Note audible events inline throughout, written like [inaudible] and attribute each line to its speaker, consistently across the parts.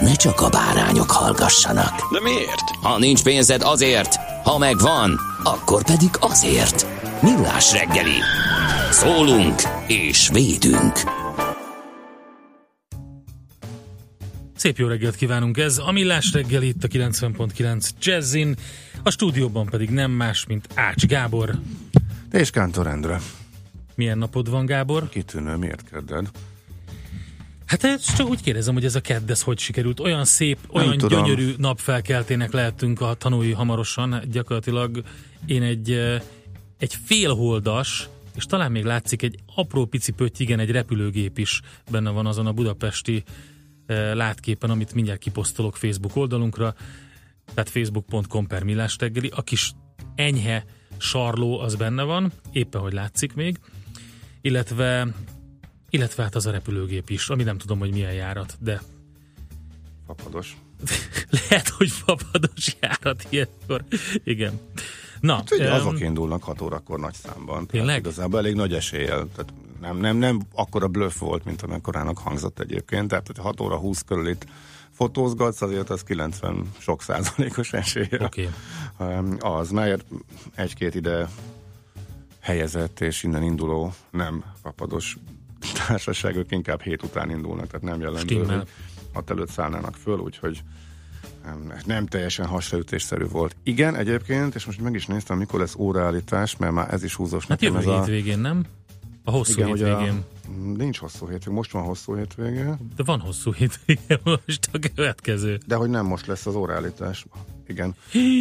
Speaker 1: ne csak a bárányok hallgassanak.
Speaker 2: De miért?
Speaker 1: Ha nincs pénzed azért, ha megvan, akkor pedig azért. Millás reggeli. Szólunk és védünk.
Speaker 3: Szép jó reggelt kívánunk ez. A Millás reggel itt a 90.9 Jazzin, a stúdióban pedig nem más, mint Ács Gábor.
Speaker 4: És Kántor Endre.
Speaker 3: Milyen napod van, Gábor?
Speaker 4: Kitűnő, miért kérded?
Speaker 3: Hát ezt csak úgy kérdezem, hogy ez a kedd, ez hogy sikerült. Olyan szép, olyan
Speaker 4: tudom.
Speaker 3: gyönyörű napfelkeltének lehetünk a tanúi hamarosan. Gyakorlatilag én egy, eh, egy félholdas, és talán még látszik egy apró pici pötty, igen, egy repülőgép is benne van azon a budapesti eh, látképen, amit mindjárt kiposztolok Facebook oldalunkra, tehát facebook.com per reggeli. A kis enyhe sarló az benne van, éppen hogy látszik még, illetve illetve hát az a repülőgép is, ami nem tudom, hogy milyen járat, de
Speaker 4: Papados. [laughs]
Speaker 3: lehet, hogy fapados járat ilyenkor. Igen. Na,
Speaker 4: Hát ugye
Speaker 3: em,
Speaker 4: azok indulnak 6 órakor nagy számban.
Speaker 3: Tényleg?
Speaker 4: Igazából elég nagy eséllyel. Tehát nem, nem, nem akkora bluff volt, mint amekkorának hangzott egyébként. Tehát, hogy 6 óra 20 körül itt fotózgatsz, azért az 90 sok százalékos esélye. Em, Az, mert egy-két ide helyezett és innen induló nem papados társaságok inkább hét után indulnak, tehát nem jellemző, hogy hat előtt szállnának föl, úgyhogy nem, nem teljesen hasraütésszerű volt. Igen, egyébként, és most meg is néztem, mikor lesz óraállítás, mert már ez is húzós
Speaker 3: hát
Speaker 4: nekem
Speaker 3: jövő
Speaker 4: ez a...
Speaker 3: hétvégén, nem? A hosszú
Speaker 4: Igen, hogy a,
Speaker 3: hétvégén.
Speaker 4: nincs hosszú hétvég, most van hosszú hétvége,
Speaker 3: De van hosszú hétvége [laughs] most a következő.
Speaker 4: de hogy nem most lesz az óraállítás. Igen.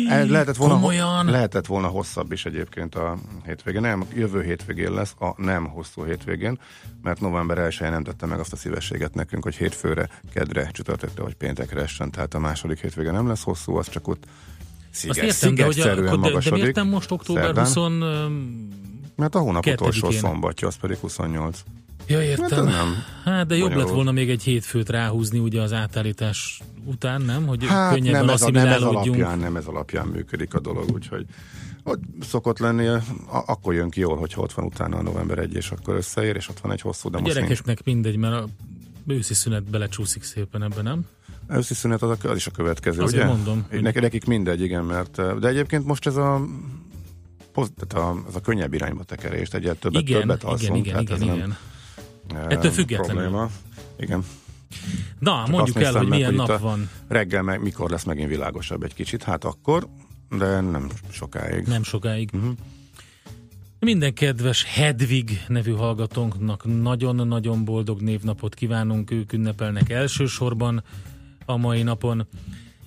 Speaker 4: Ez lehetett volna,
Speaker 3: komolyan?
Speaker 4: lehetett volna hosszabb is egyébként a hétvége. Nem, jövő hétvégén lesz a nem hosszú hétvégén, mert november 1 nem tette meg azt a szívességet nekünk, hogy hétfőre, kedre, csütörtökre vagy péntekre essen, tehát a második hétvége nem lesz hosszú, az csak ott
Speaker 3: Azt
Speaker 4: sziget,
Speaker 3: értem, de, hogy a, de, de miért nem most október
Speaker 4: szerdán.
Speaker 3: 20... öm,
Speaker 4: Mert a hónap utolsó szombatja, az pedig 28.
Speaker 3: Ja, értem.
Speaker 4: Hát nem
Speaker 3: Hát, de jobb lett volna még egy hétfőt ráhúzni ugye az átállítás után, nem? Hogy
Speaker 4: Hát
Speaker 3: könnyebben
Speaker 4: nem ez, a, nem ez alapján, nem ez alapján működik a dolog, úgyhogy ott szokott lenni, a, akkor jön ki jól, hogyha ott van utána a november 1, és akkor összeér, és ott van egy hosszú, de
Speaker 3: A
Speaker 4: most nincs.
Speaker 3: gyerekeknek mindegy, mert a őszi szünet belecsúszik szépen ebben, nem?
Speaker 4: Őszi szünet az, a, az is a következő,
Speaker 3: Azért
Speaker 4: ugye?
Speaker 3: mondom, hogy-
Speaker 4: Nekik, nekik mindegy, igen, mert eh, de egyébként most ez a tehát a, az a könnyebb irányba tekerést, egyet többet,
Speaker 3: Igen,
Speaker 4: többet
Speaker 3: igen,
Speaker 4: alszunk,
Speaker 3: igen,
Speaker 4: tehát
Speaker 3: igen,
Speaker 4: ez
Speaker 3: igen.
Speaker 4: nem
Speaker 3: Ettől függetlenül.
Speaker 4: Probléma. Igen.
Speaker 3: Na,
Speaker 4: Csak
Speaker 3: mondjuk el, hogy
Speaker 4: meg,
Speaker 3: milyen
Speaker 4: hogy
Speaker 3: nap van.
Speaker 4: Reggel meg mikor lesz megint világosabb egy kicsit, hát akkor, de nem sokáig.
Speaker 3: Nem sokáig.
Speaker 4: Mhm.
Speaker 3: Minden kedves Hedvig nevű hallgatónknak nagyon-nagyon boldog névnapot kívánunk, ők ünnepelnek elsősorban a mai napon,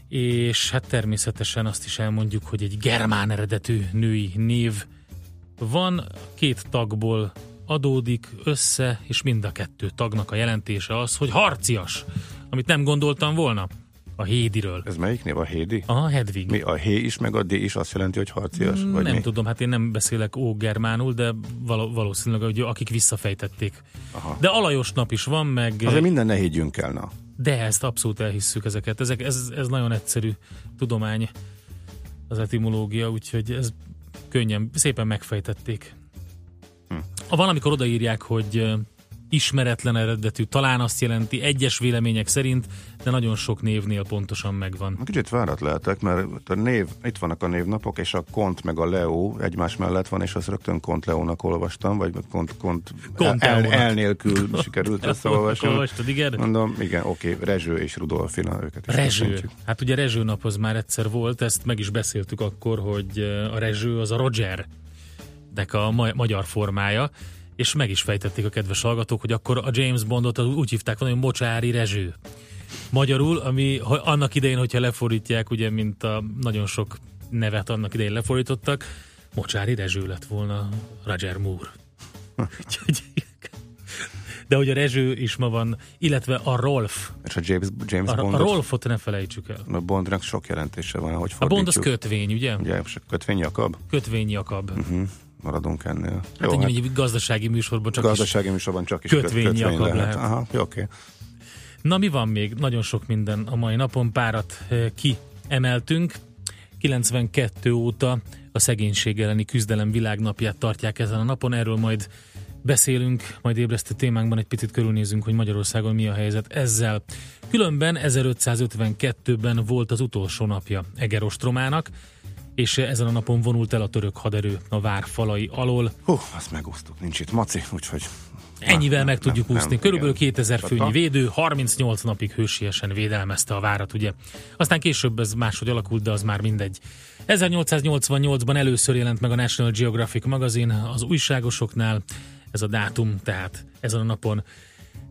Speaker 3: és hát természetesen azt is elmondjuk, hogy egy germán eredetű női név van, két tagból adódik össze, és mind a kettő tagnak a jelentése az, hogy harcias, amit nem gondoltam volna a Hédiről.
Speaker 4: Ez melyik név? A Hédi?
Speaker 3: A Hedvig.
Speaker 4: Mi a Hé is, meg a D is azt jelenti, hogy harcias? Vagy
Speaker 3: nem
Speaker 4: mi?
Speaker 3: tudom, hát én nem beszélek ógermánul, de való, valószínűleg, hogy akik visszafejtették.
Speaker 4: Aha.
Speaker 3: De alajos nap is van, meg...
Speaker 4: Azért minden ne higgyünk el, na.
Speaker 3: De ezt abszolút elhisszük ezeket. Ezek, ez, ez nagyon egyszerű tudomány, az etimológia, úgyhogy ez könnyen, szépen megfejtették.
Speaker 4: Hm.
Speaker 3: A valamikor odaírják, hogy ismeretlen eredetű, talán azt jelenti egyes vélemények szerint, de nagyon sok névnél pontosan megvan.
Speaker 4: Kicsit várat lehetek, mert a név, itt vannak a névnapok, és a Kont meg a Leo egymás mellett van, és azt rögtön Kont Leónak olvastam, vagy Kont, Kont,
Speaker 3: Kont
Speaker 4: el, el nélkül sikerült [laughs] összeolvasni.
Speaker 3: Olvastad, igen?
Speaker 4: Mondom, igen, oké, Rezső és Rudolfina őket is
Speaker 3: Rezső.
Speaker 4: köszöntjük.
Speaker 3: Hát ugye Rezső nap az már egyszer volt, ezt meg is beszéltük akkor, hogy a Rezső az a Roger nek a ma- magyar formája, és meg is fejtették a kedves hallgatók, hogy akkor a James Bondot úgy hívták volna, hogy Mocsári Rezső. Magyarul, ami annak idején, hogyha lefordítják, ugye, mint a nagyon sok nevet annak idején lefordítottak, Mocsári Rezső lett volna Roger Moore. [laughs] De hogy a Rezső is ma van, illetve a Rolf.
Speaker 4: És a James, James
Speaker 3: A, a
Speaker 4: Bondot,
Speaker 3: Rolfot ne felejtsük el.
Speaker 4: a Bondnak sok jelentése van, hogy
Speaker 3: A Bond az
Speaker 4: fordítjuk.
Speaker 3: kötvény, ugye?
Speaker 4: Ugye, és a kötvény Jakab?
Speaker 3: Kötvény Jakab.
Speaker 4: Uh-huh. Maradunk ennél.
Speaker 3: Hát
Speaker 4: Jó,
Speaker 3: egy hát gazdasági műsorban csak is.
Speaker 4: gazdasági műsorban csak is
Speaker 3: kötvény
Speaker 4: köt- kötvény lehet.
Speaker 3: lehet.
Speaker 4: Aha, jó, oké.
Speaker 3: Na mi van még? Nagyon sok minden a mai napon. Párat eh, kiemeltünk. 92 óta a szegénység elleni küzdelem világnapját tartják ezen a napon. Erről majd beszélünk, majd ébresztő témánkban egy picit körülnézünk, hogy Magyarországon mi a helyzet ezzel. Különben 1552-ben volt az utolsó napja Egerostromának, és ezen a napon vonult el a török haderő a vár falai alól.
Speaker 4: Hú, azt megúsztuk, nincs itt maci, úgyhogy...
Speaker 3: Ennyivel
Speaker 4: Nem,
Speaker 3: meg tudjuk
Speaker 4: nem,
Speaker 3: úszni.
Speaker 4: nem,
Speaker 3: Körülbelül
Speaker 4: igen.
Speaker 3: 2000 főnyi védő, 38 napig hősiesen védelmezte a várat, ugye. Aztán később ez máshogy alakult, de az már mindegy. 1888-ban először jelent meg a National Geographic magazin az újságosoknál, ez a dátum, tehát ezen a napon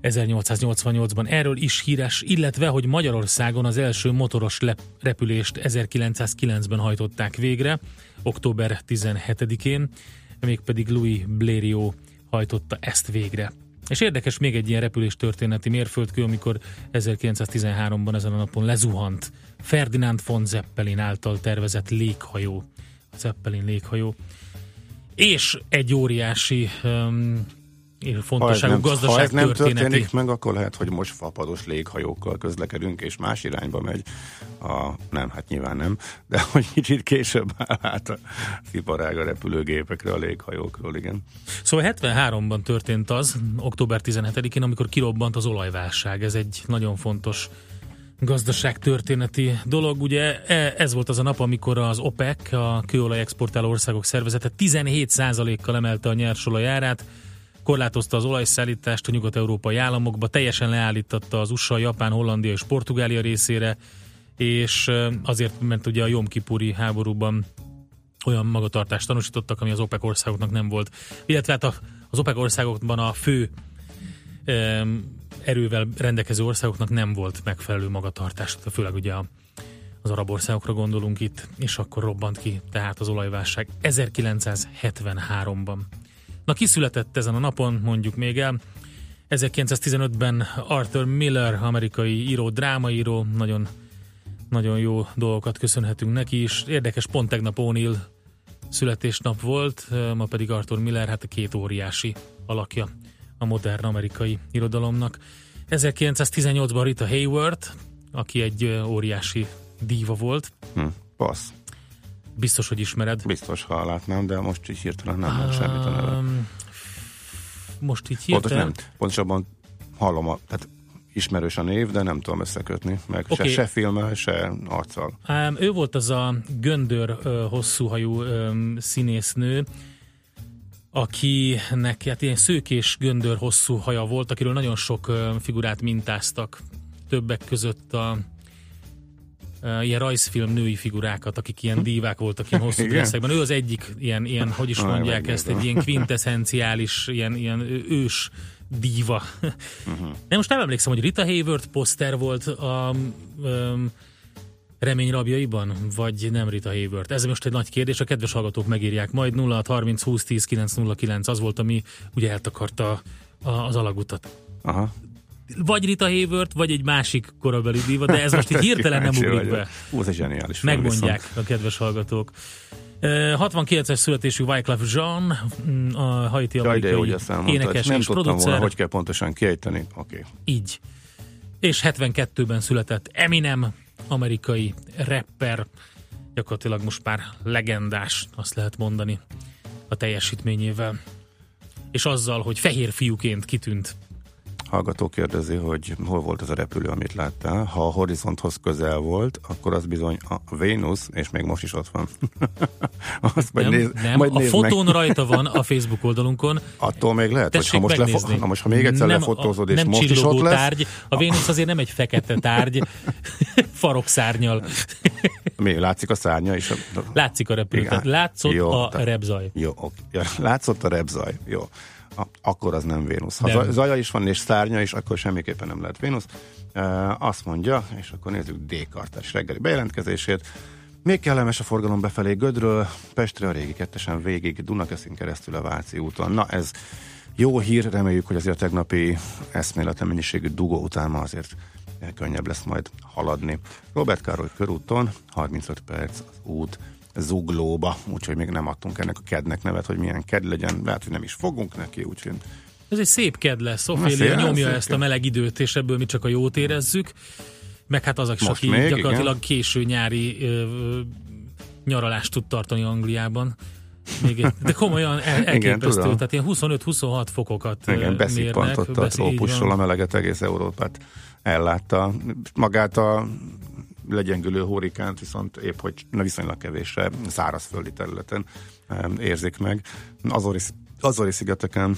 Speaker 3: 1888-ban erről is híres, illetve, hogy Magyarországon az első motoros repülést 1909-ben hajtották végre, október 17-én, mégpedig Louis Blériot hajtotta ezt végre. És érdekes még egy ilyen repülés történeti mérföldkő, amikor 1913-ban ezen a napon lezuhant Ferdinand von Zeppelin által tervezett léghajó. A Zeppelin léghajó. És egy óriási um, fontosságú
Speaker 4: ha
Speaker 3: gazdaság
Speaker 4: ez nem
Speaker 3: történeti.
Speaker 4: történik meg, akkor lehet, hogy most fapados léghajókkal közlekedünk, és más irányba megy. A, nem, hát nyilván nem, de hogy kicsit később áll át a iparág a repülőgépekre, a léghajókról, igen.
Speaker 3: Szóval 73-ban történt az, október 17-én, amikor kirobbant az olajválság. Ez egy nagyon fontos gazdaságtörténeti dolog. Ugye e- ez volt az a nap, amikor az OPEC, a kőolaj exportáló országok szervezete 17%-kal emelte a nyersolaj árát, korlátozta az olajszállítást a nyugat-európai államokba, teljesen leállította az USA, Japán, Hollandia és Portugália részére, és azért, mert ugye a Jom Kipuri háborúban olyan magatartást tanúsítottak, ami az OPEC országoknak nem volt. Illetve hát az OPEC országokban a fő erővel rendelkező országoknak nem volt megfelelő magatartás, főleg ugye a, az arab országokra gondolunk itt, és akkor robbant ki tehát az olajválság 1973-ban. Na, ki született ezen a napon, mondjuk még el. 1915-ben Arthur Miller, amerikai író, drámaíró, nagyon, nagyon jó dolgokat köszönhetünk neki is. Érdekes, pont tegnap O'Neill születésnap volt, ma pedig Arthur Miller, hát a két óriási alakja a modern amerikai irodalomnak. 1918-ban Rita Hayworth, aki egy óriási díva volt,
Speaker 4: Hm, passz.
Speaker 3: Biztos, hogy ismered.
Speaker 4: Biztos, ha látnám, de most így hirtelen nem mond semmit a neve.
Speaker 3: Um, most így
Speaker 4: Pontos,
Speaker 3: hirtelen...
Speaker 4: nem. Pontosabban hallom, a, tehát ismerős a név, de nem tudom összekötni. Meg
Speaker 3: Oké.
Speaker 4: se, se filmmel, se arccal.
Speaker 3: Um, ő volt az a göndör uh, hosszúhajú um, színésznő, akinek hát ilyen szőkés göndör hosszú haja volt, akiről nagyon sok uh, figurát mintáztak. Többek között a uh, ilyen rajzfilm női figurákat, akik ilyen dívák voltak ilyen hosszú dresszekben. Ő az egyik ilyen, ilyen hogy is mondják ezt, egy ilyen quintessenciális, ilyen, ilyen ős díva.
Speaker 4: Mhm.
Speaker 3: De most nem emlékszem, hogy Rita Hayworth poszter volt a um, remény rabjaiban, vagy nem Rita Hayworth? Ez most egy nagy kérdés, a kedves hallgatók megírják majd 0630 20 10 909, az volt, ami ugye eltakarta az alagutat.
Speaker 4: Aha.
Speaker 3: Vagy Rita Hayworth, vagy egy másik korabeli díva, de ez most így hirtelen nem ugrik be.
Speaker 4: Ú, ez zseniális
Speaker 3: Megmondják
Speaker 4: viszont.
Speaker 3: a kedves hallgatók. Eh, 69-es születésű Wyclef Jean, mm, a haiti amerikai énekes
Speaker 4: Nem
Speaker 3: és
Speaker 4: tudtam volna,
Speaker 3: producer.
Speaker 4: hogy kell pontosan kiejteni. Oké. Okay.
Speaker 3: Így. És 72-ben született Eminem, amerikai rapper, gyakorlatilag most már legendás, azt lehet mondani, a teljesítményével. És azzal, hogy fehér fiúként kitűnt
Speaker 4: hallgató kérdezi, hogy hol volt az a repülő, amit láttál. Ha a horizonthoz közel volt, akkor az bizony a Vénusz, és még most is ott van. [laughs]
Speaker 3: Azt nem, néz, nem. Majd a fotón meg. rajta van a Facebook oldalunkon.
Speaker 4: Attól még lehet, hogy ha most, lefo- ha most ha még egyszer nem, lefotózod, és nem most is ott lesz.
Speaker 3: tárgy. A Vénusz azért nem egy fekete tárgy, [laughs] farokszárnyal.
Speaker 4: Mi, látszik a szárnya is?
Speaker 3: Látszik a repülő. Látszott jó, a repzaj.
Speaker 4: Jó, oké. [laughs] Látszott a repzaj. Jó akkor az nem Vénusz. Ha nem. zaja is van és szárnya is, akkor semmiképpen nem lehet Vénusz. Azt mondja, és akkor nézzük D-kartás reggeli bejelentkezését. Még kellemes a forgalom befelé Gödről, Pestre a régi kettesen végig, Dunakeszin keresztül a Váci úton. Na ez jó hír, reméljük, hogy azért a tegnapi eszméletlen mennyiségű dugó után ma azért könnyebb lesz majd haladni. Robert Károly körúton 35 perc az út zuglóba, úgyhogy még nem adtunk ennek a kednek nevet, hogy milyen ked legyen, lehet, hogy nem is fogunk neki, úgyhogy
Speaker 3: ez egy szép ked lesz. Ophélia nyomja szép ezt ked. a meleg időt, és ebből mi csak a jót érezzük. Meg hát azok, aki még, gyakorlatilag igen. késő nyári ö, nyaralást tud tartani Angliában. Még egy, de komolyan el, elképesztő, igen, tehát ilyen 25-26 fokokat
Speaker 4: Igen, beszippantotta a trópussal a meleget egész Európát ellátta. Magát a legyengülő hurikánt viszont épp, hogy viszonylag kevésre szárazföldi területen érzik meg. Azori, Azori szigeteken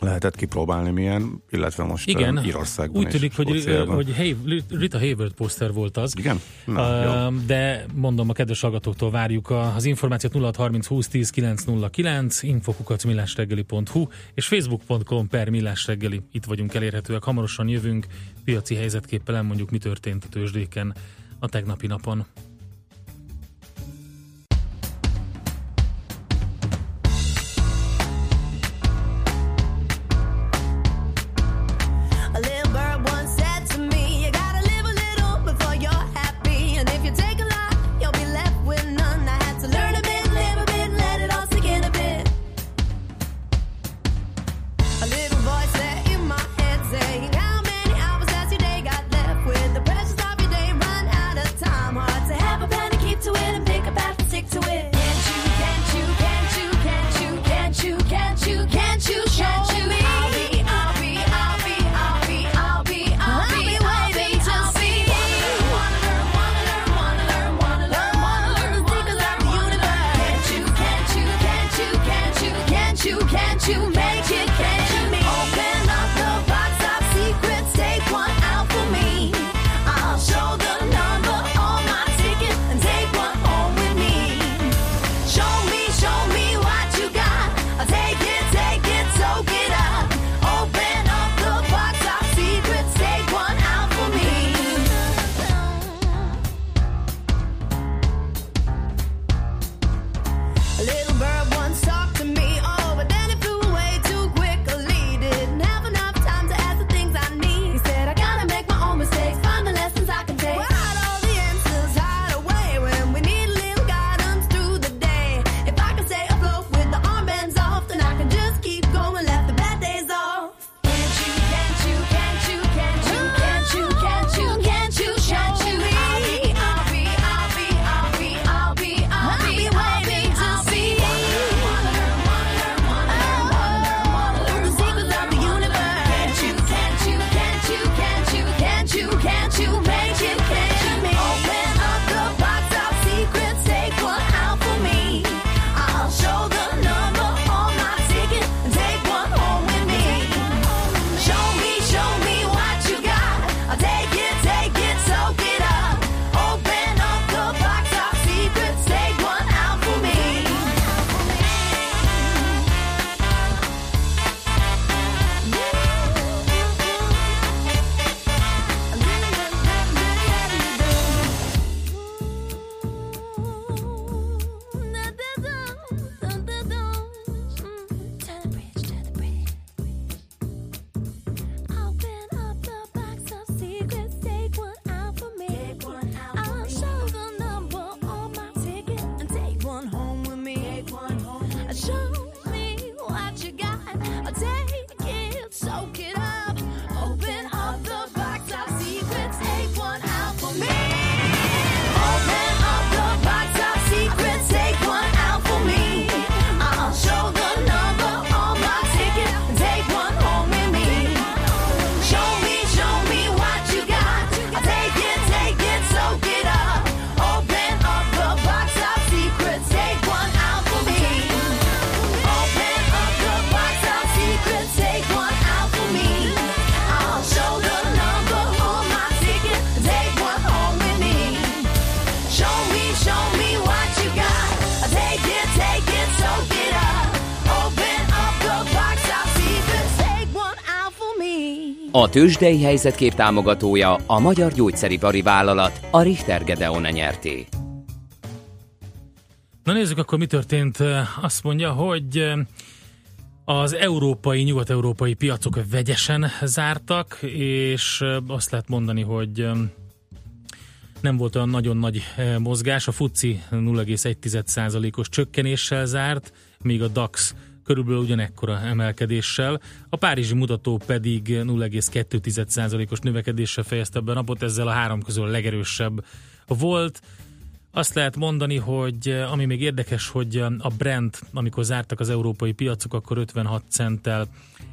Speaker 4: lehetett kipróbálni milyen, illetve most Igen, Írországban
Speaker 3: úgy tűnik, hogy, hogy hey, Rita Hayward poszter volt az.
Speaker 4: Igen?
Speaker 3: Na, uh, de mondom, a kedves hallgatóktól várjuk az információt 0630 20 10 909, infokukat millásreggeli.hu és facebook.com per millásreggeli. Itt vagyunk elérhetőek, hamarosan jövünk, piaci helyzetképpel mondjuk mi történt a tőzsdéken a tegnapi napon.
Speaker 1: A tőzsdei helyzetkép támogatója a Magyar Gyógyszeripari Vállalat, a Richter Gedeon nyerté.
Speaker 3: Na nézzük akkor, mi történt. Azt mondja, hogy az európai, nyugat-európai piacok vegyesen zártak, és azt lehet mondani, hogy nem volt olyan nagyon nagy mozgás. A FUCI 0,1%-os csökkenéssel zárt, míg a DAX körülbelül ugyanekkora emelkedéssel. A párizsi mutató pedig 0,2%-os növekedéssel fejezte be a napot, ezzel a három közül a legerősebb volt. Azt lehet mondani, hogy ami még érdekes, hogy a Brent, amikor zártak az európai piacok, akkor 56 centtel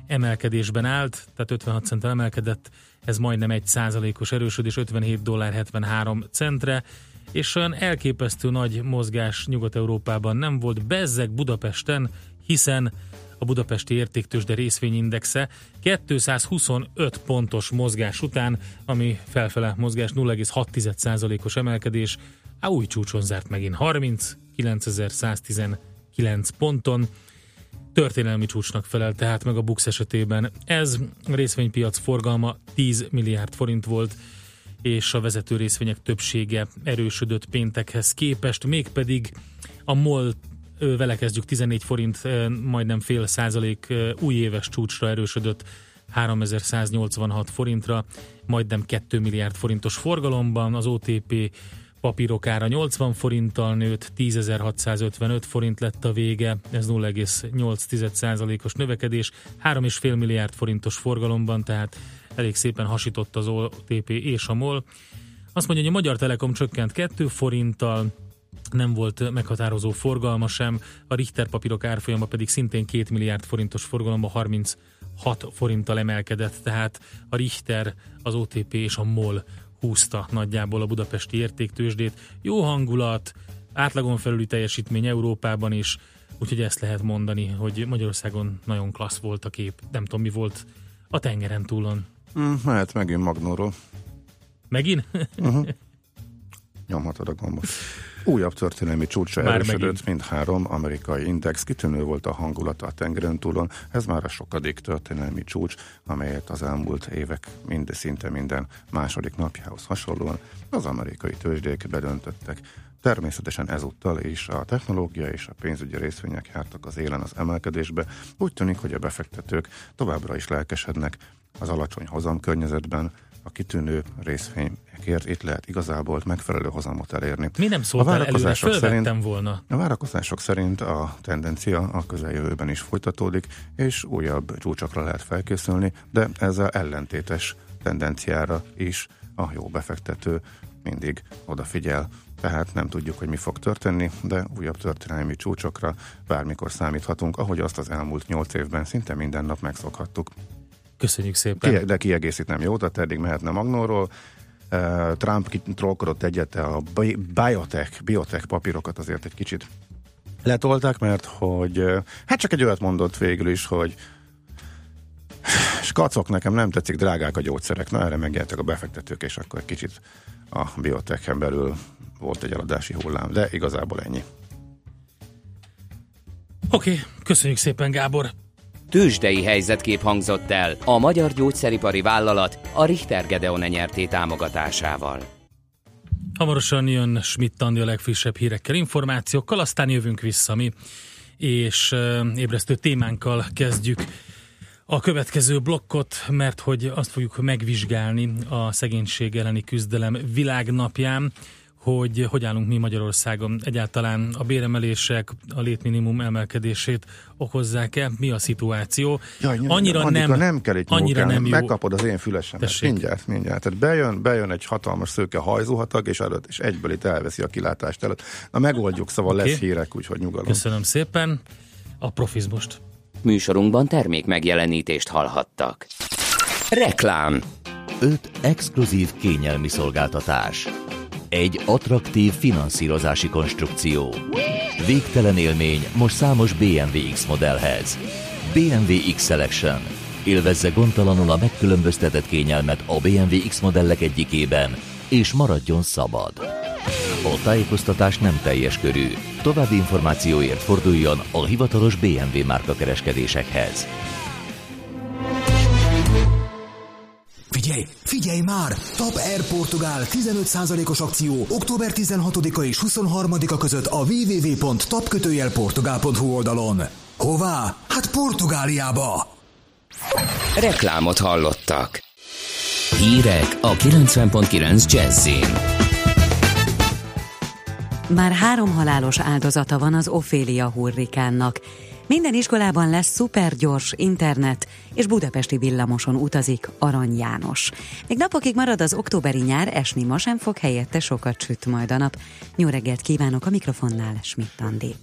Speaker 3: emelkedésben állt, tehát 56 centtel emelkedett, ez majdnem egy százalékos erősödés, 57 dollár 73 centre, és olyan elképesztő nagy mozgás Nyugat-Európában nem volt. Bezzeg Budapesten hiszen a budapesti értéktősde részvényindexe 225 pontos mozgás után, ami felfele mozgás 0,6%-os emelkedés, a új csúcson zárt megint 39.119 ponton, történelmi csúcsnak felel tehát meg a Bux esetében. Ez részvénypiac forgalma 10 milliárd forint volt, és a vezető részvények többsége erősödött péntekhez képest, mégpedig a MOL vele kezdjük. 14 forint, majdnem fél százalék új éves csúcsra erősödött 3186 forintra, majdnem 2 milliárd forintos forgalomban, az OTP papírok ára 80 forinttal nőtt, 10.655 forint lett a vége, ez 0,8%-os növekedés, 3,5 milliárd forintos forgalomban, tehát elég szépen hasított az OTP és a MOL. Azt mondja, hogy a Magyar Telekom csökkent 2 forinttal, nem volt meghatározó forgalma sem, a Richter papírok árfolyama pedig szintén 2 milliárd forintos forgalomba 36 forinttal emelkedett, tehát a Richter, az OTP és a MOL húzta nagyjából a budapesti értéktősdét. Jó hangulat, átlagon felüli teljesítmény Európában is, úgyhogy ezt lehet mondani, hogy Magyarországon nagyon klassz volt a kép. Nem tudom, mi volt a tengeren túlon.
Speaker 4: Mm, mehet megint Magnóról.
Speaker 3: Megint?
Speaker 4: Uh-huh. Nyomhatod a gombot. Újabb történelmi csúcsra
Speaker 3: Már
Speaker 4: erősödött,
Speaker 3: megint.
Speaker 4: mint három amerikai index. Kitűnő volt a hangulata a tengeren túlon. Ez már a sokadik történelmi csúcs, amelyet az elmúlt évek mind, szinte minden második napjához hasonlóan az amerikai tőzsdék bedöntöttek. Természetesen ezúttal is a technológia és a pénzügyi részvények jártak az élen az emelkedésbe. Úgy tűnik, hogy a befektetők továbbra is lelkesednek az alacsony hozam környezetben, a kitűnő részvényekért itt lehet igazából megfelelő hozamot elérni.
Speaker 3: Mi nem szóltál előre?
Speaker 4: várakozások
Speaker 3: Fölvettem
Speaker 4: szerint-
Speaker 3: volna.
Speaker 4: A várakozások szerint a tendencia a közeljövőben is folytatódik, és újabb csúcsokra lehet felkészülni, de ezzel ellentétes tendenciára is a jó befektető mindig odafigyel. Tehát nem tudjuk, hogy mi fog történni, de újabb történelmi csúcsokra bármikor számíthatunk, ahogy azt az elmúlt nyolc évben szinte minden nap megszokhattuk.
Speaker 3: Köszönjük szépen.
Speaker 4: Ki, de kiegészítem jó, tehát eddig mehetne Magnóról. Trump trollkodott egyet a bi- biotech, biotech papírokat azért egy kicsit letolták, mert hogy hát csak egy olyat mondott végül is, hogy skacok, nekem nem tetszik, drágák a gyógyszerek. Na erre megjeltek a befektetők, és akkor egy kicsit a biotechen belül volt egy eladási hullám, de igazából ennyi.
Speaker 3: Oké, okay, köszönjük szépen Gábor.
Speaker 1: Tőzsdei helyzetkép hangzott el a Magyar Gyógyszeripari Vállalat, a Richter Gedeon nyerté támogatásával.
Speaker 3: Hamarosan jön Schmidt Andi a legfrissebb hírekkel, információkkal, aztán jövünk vissza mi, és ébresztő témánkkal kezdjük a következő blokkot, mert hogy azt fogjuk megvizsgálni a szegénység elleni küzdelem világnapján, hogy hogy állunk mi Magyarországon. Egyáltalán a béremelések, a létminimum emelkedését okozzák-e? Mi a szituáció?
Speaker 4: Jaj,
Speaker 3: annyira
Speaker 4: Annika,
Speaker 3: nem,
Speaker 4: nem kell itt
Speaker 3: annyira nem jó.
Speaker 4: Megkapod az én fülesemet.
Speaker 3: Tessék.
Speaker 4: Mindjárt, mindjárt. Tehát bejön, bejön egy hatalmas szőke hajzóhatag, és előtt, és egyből itt elveszi a kilátást előtt. Na megoldjuk, szóval
Speaker 3: Oké.
Speaker 4: lesz hírek, úgyhogy nyugalom.
Speaker 3: Köszönöm szépen a profizmust.
Speaker 1: Műsorunkban termék megjelenítést hallhattak. Reklám
Speaker 5: 5 exkluzív kényelmi szolgáltatás. Egy attraktív finanszírozási konstrukció. Végtelen élmény most számos BMW X modellhez. BMW X Selection. Élvezze gondtalanul a megkülönböztetett kényelmet a BMW X modellek egyikében, és maradjon szabad. A tájékoztatás nem teljes körű. További információért forduljon a hivatalos BMW márka kereskedésekhez.
Speaker 6: Figyelj, figyelj már! Tap Air Portugál 15%-os akció október 16-a és 23-a között a www.tapkötőjelportugál.hu oldalon. Hová? Hát Portugáliába!
Speaker 1: Reklámot hallottak. Hírek a 90.9 Jazzin.
Speaker 7: Már három halálos áldozata van az Ophélia hurrikánnak. Minden iskolában lesz szupergyors internet, és budapesti villamoson utazik Arany János. Még napokig marad az októberi nyár, esni ma sem fog, helyette sokat süt majd a nap. Jó reggelt kívánok a mikrofonnál, Schmidt Andi.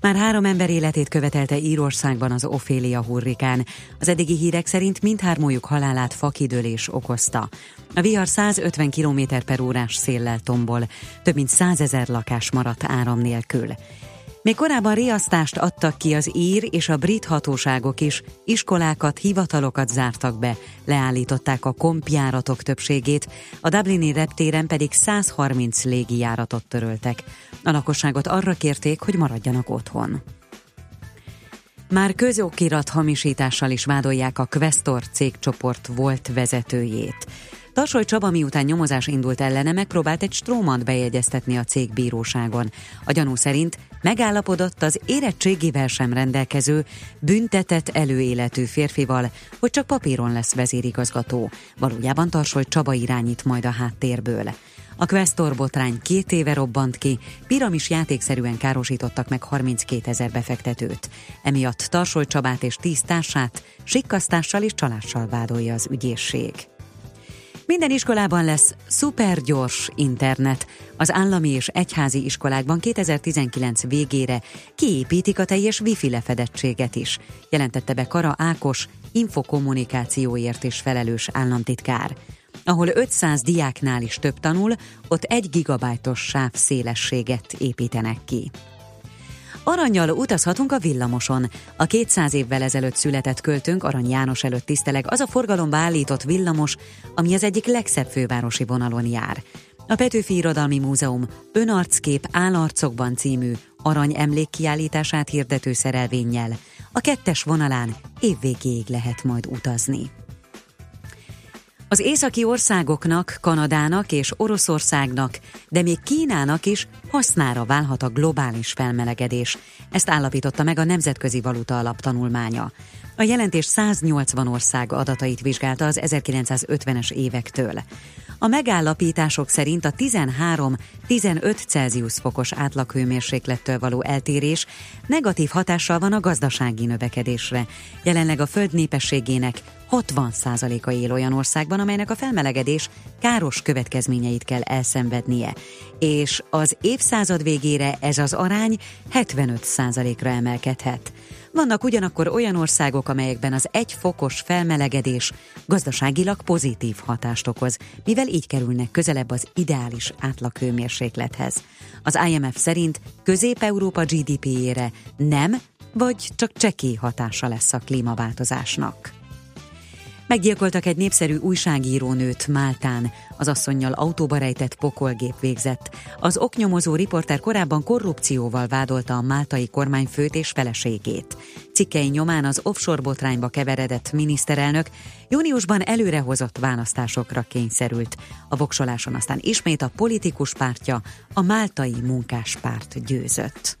Speaker 7: Már három ember életét követelte Írországban az Ophélia hurrikán. Az eddigi hírek szerint mindhármójuk halálát fakidőlés okozta. A vihar 150 km per órás széllel tombol, több mint 100 ezer lakás maradt áram nélkül. Még korábban riasztást adtak ki az ír és a brit hatóságok is, iskolákat, hivatalokat zártak be, leállították a kompjáratok többségét, a Dublini reptéren pedig 130 légijáratot töröltek. A lakosságot arra kérték, hogy maradjanak otthon. Már közokirat hamisítással is vádolják a Questor cégcsoport volt vezetőjét. Tarsoly Csaba miután nyomozás indult ellene, megpróbált egy strómant bejegyeztetni a cég bíróságon. A gyanú szerint megállapodott az érettségével sem rendelkező, büntetett előéletű férfival, hogy csak papíron lesz vezérigazgató. Valójában Tarsoly Csaba irányít majd a háttérből. A Questor botrány két éve robbant ki, piramis játékszerűen károsítottak meg 32 ezer befektetőt. Emiatt Tarsoly Csabát és tíz társát sikkasztással és csalással vádolja az ügyészség. Minden iskolában lesz szupergyors internet. Az állami és egyházi iskolákban 2019 végére kiépítik a teljes wifi lefedettséget is, jelentette be Kara Ákos, infokommunikációért is felelős államtitkár. Ahol 500 diáknál is több tanul, ott egy gigabájtos sáv szélességet építenek ki. Aranyjal utazhatunk a villamoson. A 200 évvel ezelőtt született költőnk Arany János előtt tiszteleg az a forgalomba állított villamos, ami az egyik legszebb fővárosi vonalon jár. A Petőfi Irodalmi Múzeum Önarckép Állarcokban című arany emlékkiállítását hirdető szerelvénnyel a kettes vonalán évvégéig lehet majd utazni. Az északi országoknak, Kanadának és Oroszországnak, de még Kínának is hasznára válhat a globális felmelegedés. Ezt állapította meg a Nemzetközi Valuta Alap tanulmánya. A jelentés 180 ország adatait vizsgálta az 1950-es évektől. A megállapítások szerint a 13-15 Celsius fokos átlaghőmérséklettől való eltérés negatív hatással van a gazdasági növekedésre. Jelenleg a föld népességének 60%-a él olyan országban, amelynek a felmelegedés káros következményeit kell elszenvednie, és az évszázad végére ez az arány 75%-ra emelkedhet. Vannak ugyanakkor olyan országok, amelyekben az egy fokos felmelegedés gazdaságilag pozitív hatást okoz, mivel így kerülnek közelebb az ideális átlaghőmérséklethez. Az IMF szerint Közép-Európa GDP-ére nem, vagy csak csekély hatása lesz a klímaváltozásnak. Meggyilkoltak egy népszerű újságírónőt Máltán. Az asszonynal autóba rejtett pokolgép végzett. Az oknyomozó riporter korábban korrupcióval vádolta a máltai kormányfőt és feleségét. Cikkei nyomán az offshore botrányba keveredett miniszterelnök júniusban előrehozott választásokra kényszerült. A voksoláson aztán ismét a politikus pártja, a máltai munkáspárt győzött.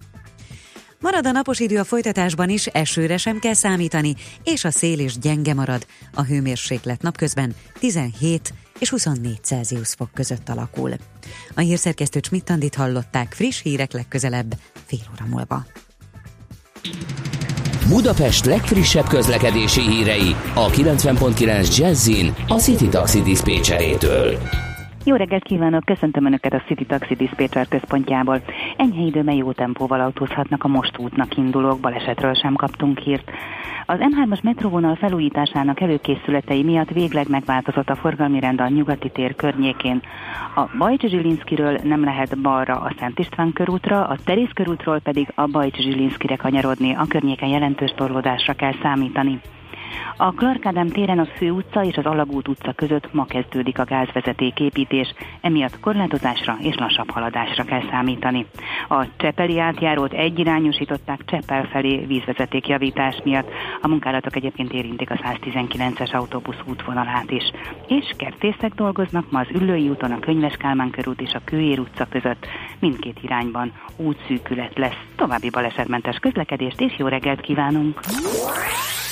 Speaker 7: Marad a napos idő a folytatásban is, esőre sem kell számítani, és a szél is gyenge marad. A hőmérséklet napközben 17 és 24 Celsius fok között alakul. A hírszerkesztő Csmittandit hallották friss hírek legközelebb, fél óra múlva.
Speaker 1: Budapest legfrissebb közlekedési hírei a 90.9 Jazzin a City Taxi Dispécsejétől.
Speaker 8: Jó reggelt kívánok, köszöntöm Önöket a City Taxi Dispatcher központjából. Enyhe időben jó tempóval autózhatnak a most útnak indulók, balesetről sem kaptunk hírt. Az M3-as metróvonal felújításának előkészületei miatt végleg megváltozott a forgalmi rend a nyugati tér környékén. A Bajcs Zsilinszkiről nem lehet balra a Szent István körútra, a Terész körútról pedig a Bajcs Zsilinszkire kanyarodni, a környéken jelentős torlódásra kell számítani. A Clark téren a Fő utca és az Alagút utca között ma kezdődik a gázvezeték építés, emiatt korlátozásra és lassabb haladásra kell számítani. A Csepeli átjárót egyirányosították Csepel felé vízvezeték javítás miatt. A munkálatok egyébként érintik a 119-es autóbusz útvonalát is. És kertészek dolgoznak ma az Üllői úton, a Könyves Kálmán körút és a Kőér utca között. Mindkét irányban útszűkület lesz. További balesetmentes közlekedést és jó reggelt kívánunk!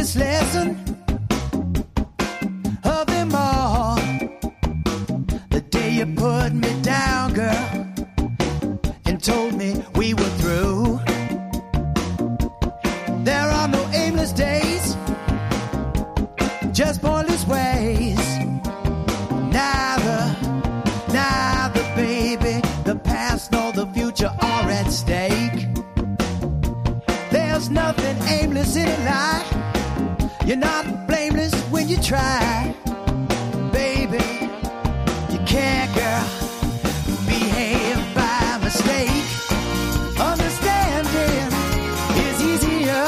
Speaker 9: biggest lesson of them all. The day you put me down, girl, and told me we were through. There are no aimless days, just pointless ways. Neither, neither, baby, the past nor the future are at stake. There's nothing aimless in life. You're not blameless when you try, baby. You can't, girl, behave by mistake. Understanding is easier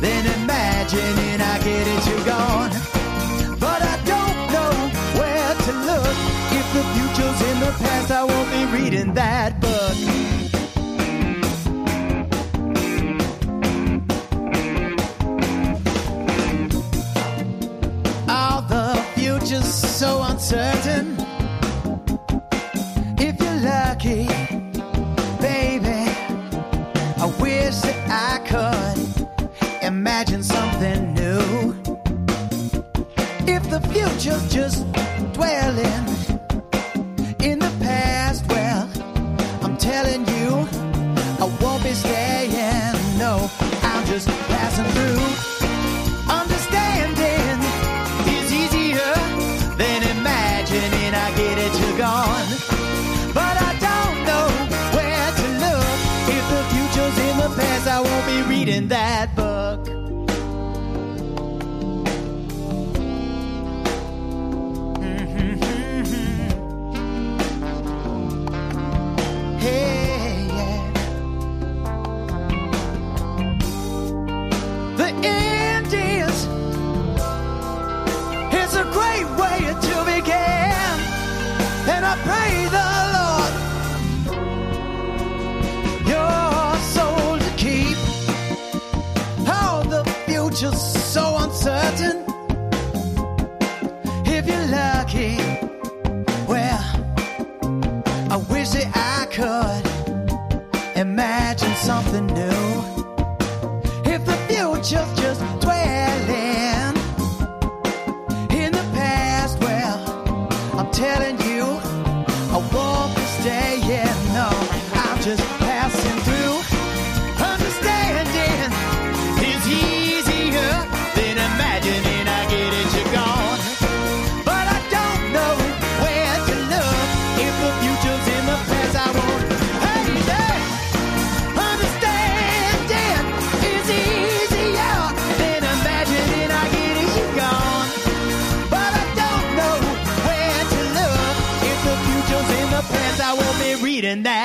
Speaker 9: than imagining. I get it, you're gone. But I don't know where to look. If the future's in the past, I won't be reading that book. So uncertain. If you're lucky, baby, I wish that I could imagine something new. If the future's just dwelling in the past, well, I'm telling you, I won't be staying. No, I'm just passing through.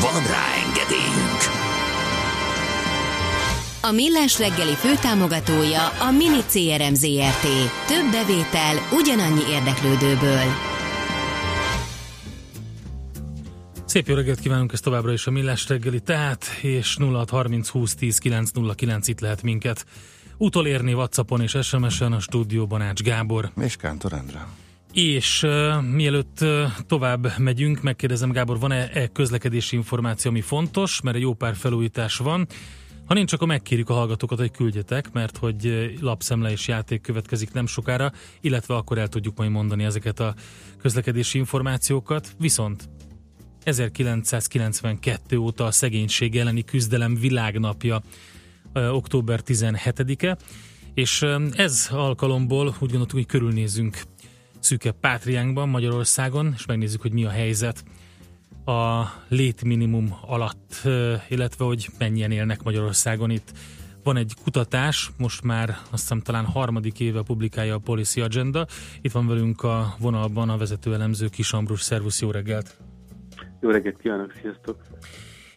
Speaker 1: Van rá engedélyünk!
Speaker 10: A Millás reggeli főtámogatója a Mini CRM Zrt. Több bevétel ugyanannyi érdeklődőből.
Speaker 3: Szép jó reggelt kívánunk, ez továbbra is a Millás reggeli, tehát, és 0630 20 10 909 itt lehet minket utolérni Whatsappon és SMS-en a stúdióban Ács Gábor.
Speaker 4: És Kántor Endre.
Speaker 3: És uh, mielőtt uh, tovább megyünk, megkérdezem Gábor, van-e e közlekedési információ, ami fontos, mert jó pár felújítás van. Ha nincs, akkor megkérjük a hallgatókat, hogy küldjetek, mert hogy lapszemle és játék következik nem sokára, illetve akkor el tudjuk majd mondani ezeket a közlekedési információkat. Viszont 1992 óta a szegénység elleni küzdelem világnapja, október 17-e, és ez alkalomból úgy gondoltuk, hogy körülnézzünk szűke pátriánkban, Magyarországon, és megnézzük, hogy mi a helyzet a létminimum alatt, illetve hogy mennyien élnek Magyarországon itt. Van egy kutatás, most már azt hiszem talán harmadik éve publikálja a Policy Agenda. Itt van velünk a vonalban a vezető elemző Kis Ambrus. Szervusz, jó reggelt!
Speaker 11: Jó reggelt kívánok, sziasztok!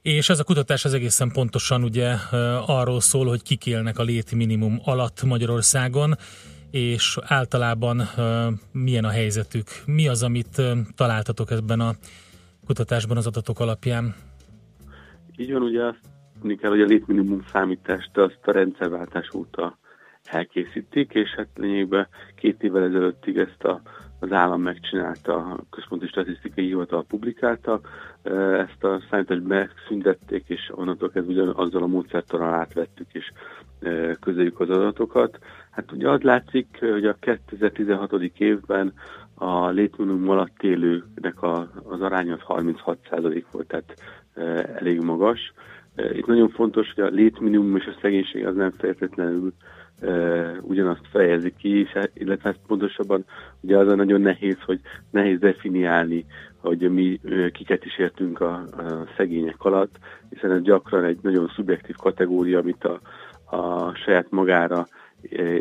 Speaker 3: És ez a kutatás az egészen pontosan ugye arról szól, hogy kik élnek a létminimum alatt Magyarországon, és általában milyen a helyzetük. Mi az, amit találtatok ebben a kutatásban az adatok alapján?
Speaker 11: Így van, ugye azt mondni kell, hogy a létminimum számítást azt a rendszerváltás óta elkészítik, és hát lényegben két évvel ezelőttig ezt a, az állam megcsinálta, a Központi Statisztikai Hivatal publikálta, ezt a számítást megszüntették, és onnantól kezdve azzal a módszertanal átvettük, és közeljük az adatokat. Hát ugye az látszik, hogy a 2016. évben a létminimum alatt élőnek a, az aránya az 36% volt, tehát e, elég magas. E, itt nagyon fontos, hogy a létminimum és a szegénység az nem feltétlenül e, ugyanazt fejezi ki, illetve hát pontosabban ugye az a nagyon nehéz, hogy nehéz definiálni, hogy mi kiket is értünk a, a szegények alatt, hiszen ez gyakran egy nagyon szubjektív kategória, amit a, a saját magára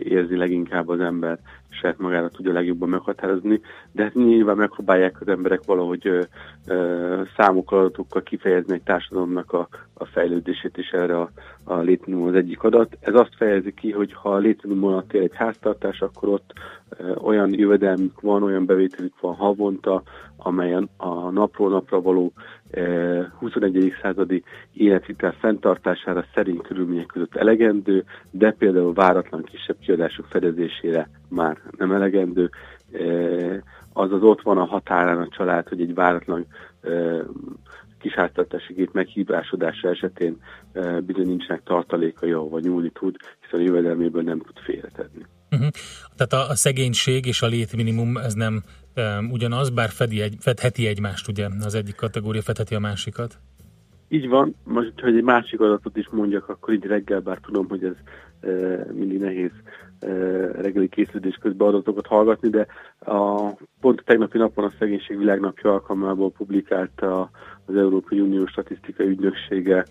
Speaker 11: érzi leginkább az ember, saját magára tudja legjobban meghatározni, de hát nyilván megpróbálják az emberek valahogy ö, ö, számokkal, adatokkal kifejezni egy társadalomnak a, a fejlődését, és erre a, a létminimum az egyik adat. Ez azt fejezi ki, hogy ha a létminimum alatt él egy háztartás, akkor ott ö, olyan jövedelmük van, olyan bevételük van havonta, amelyen a napról napra való 21. századi életvitel fenntartására szerint körülmények között elegendő, de például váratlan kisebb kiadások fedezésére már nem elegendő. Azaz ott van a határán a család, hogy egy váratlan kisháztartási gép meghívásodása esetén bizony nincsenek tartalékai, ahova nyúlni tud, hiszen a jövedelméből nem tud félretenni.
Speaker 3: Uh-huh. Tehát a, a szegénység és a létminimum ez nem um, ugyanaz, bár fedi egy, fedheti egymást, ugye? Az egyik kategória fedheti a másikat.
Speaker 11: Így van, most, hogy egy másik adatot is mondjak, akkor így reggel, bár tudom, hogy ez e, mindig nehéz e, reggeli készülés közben adatokat hallgatni, de a, pont a tegnapi napon a Szegénység Világnapja alkalmából publikálta az Európai Unió Statisztikai Ügynöksége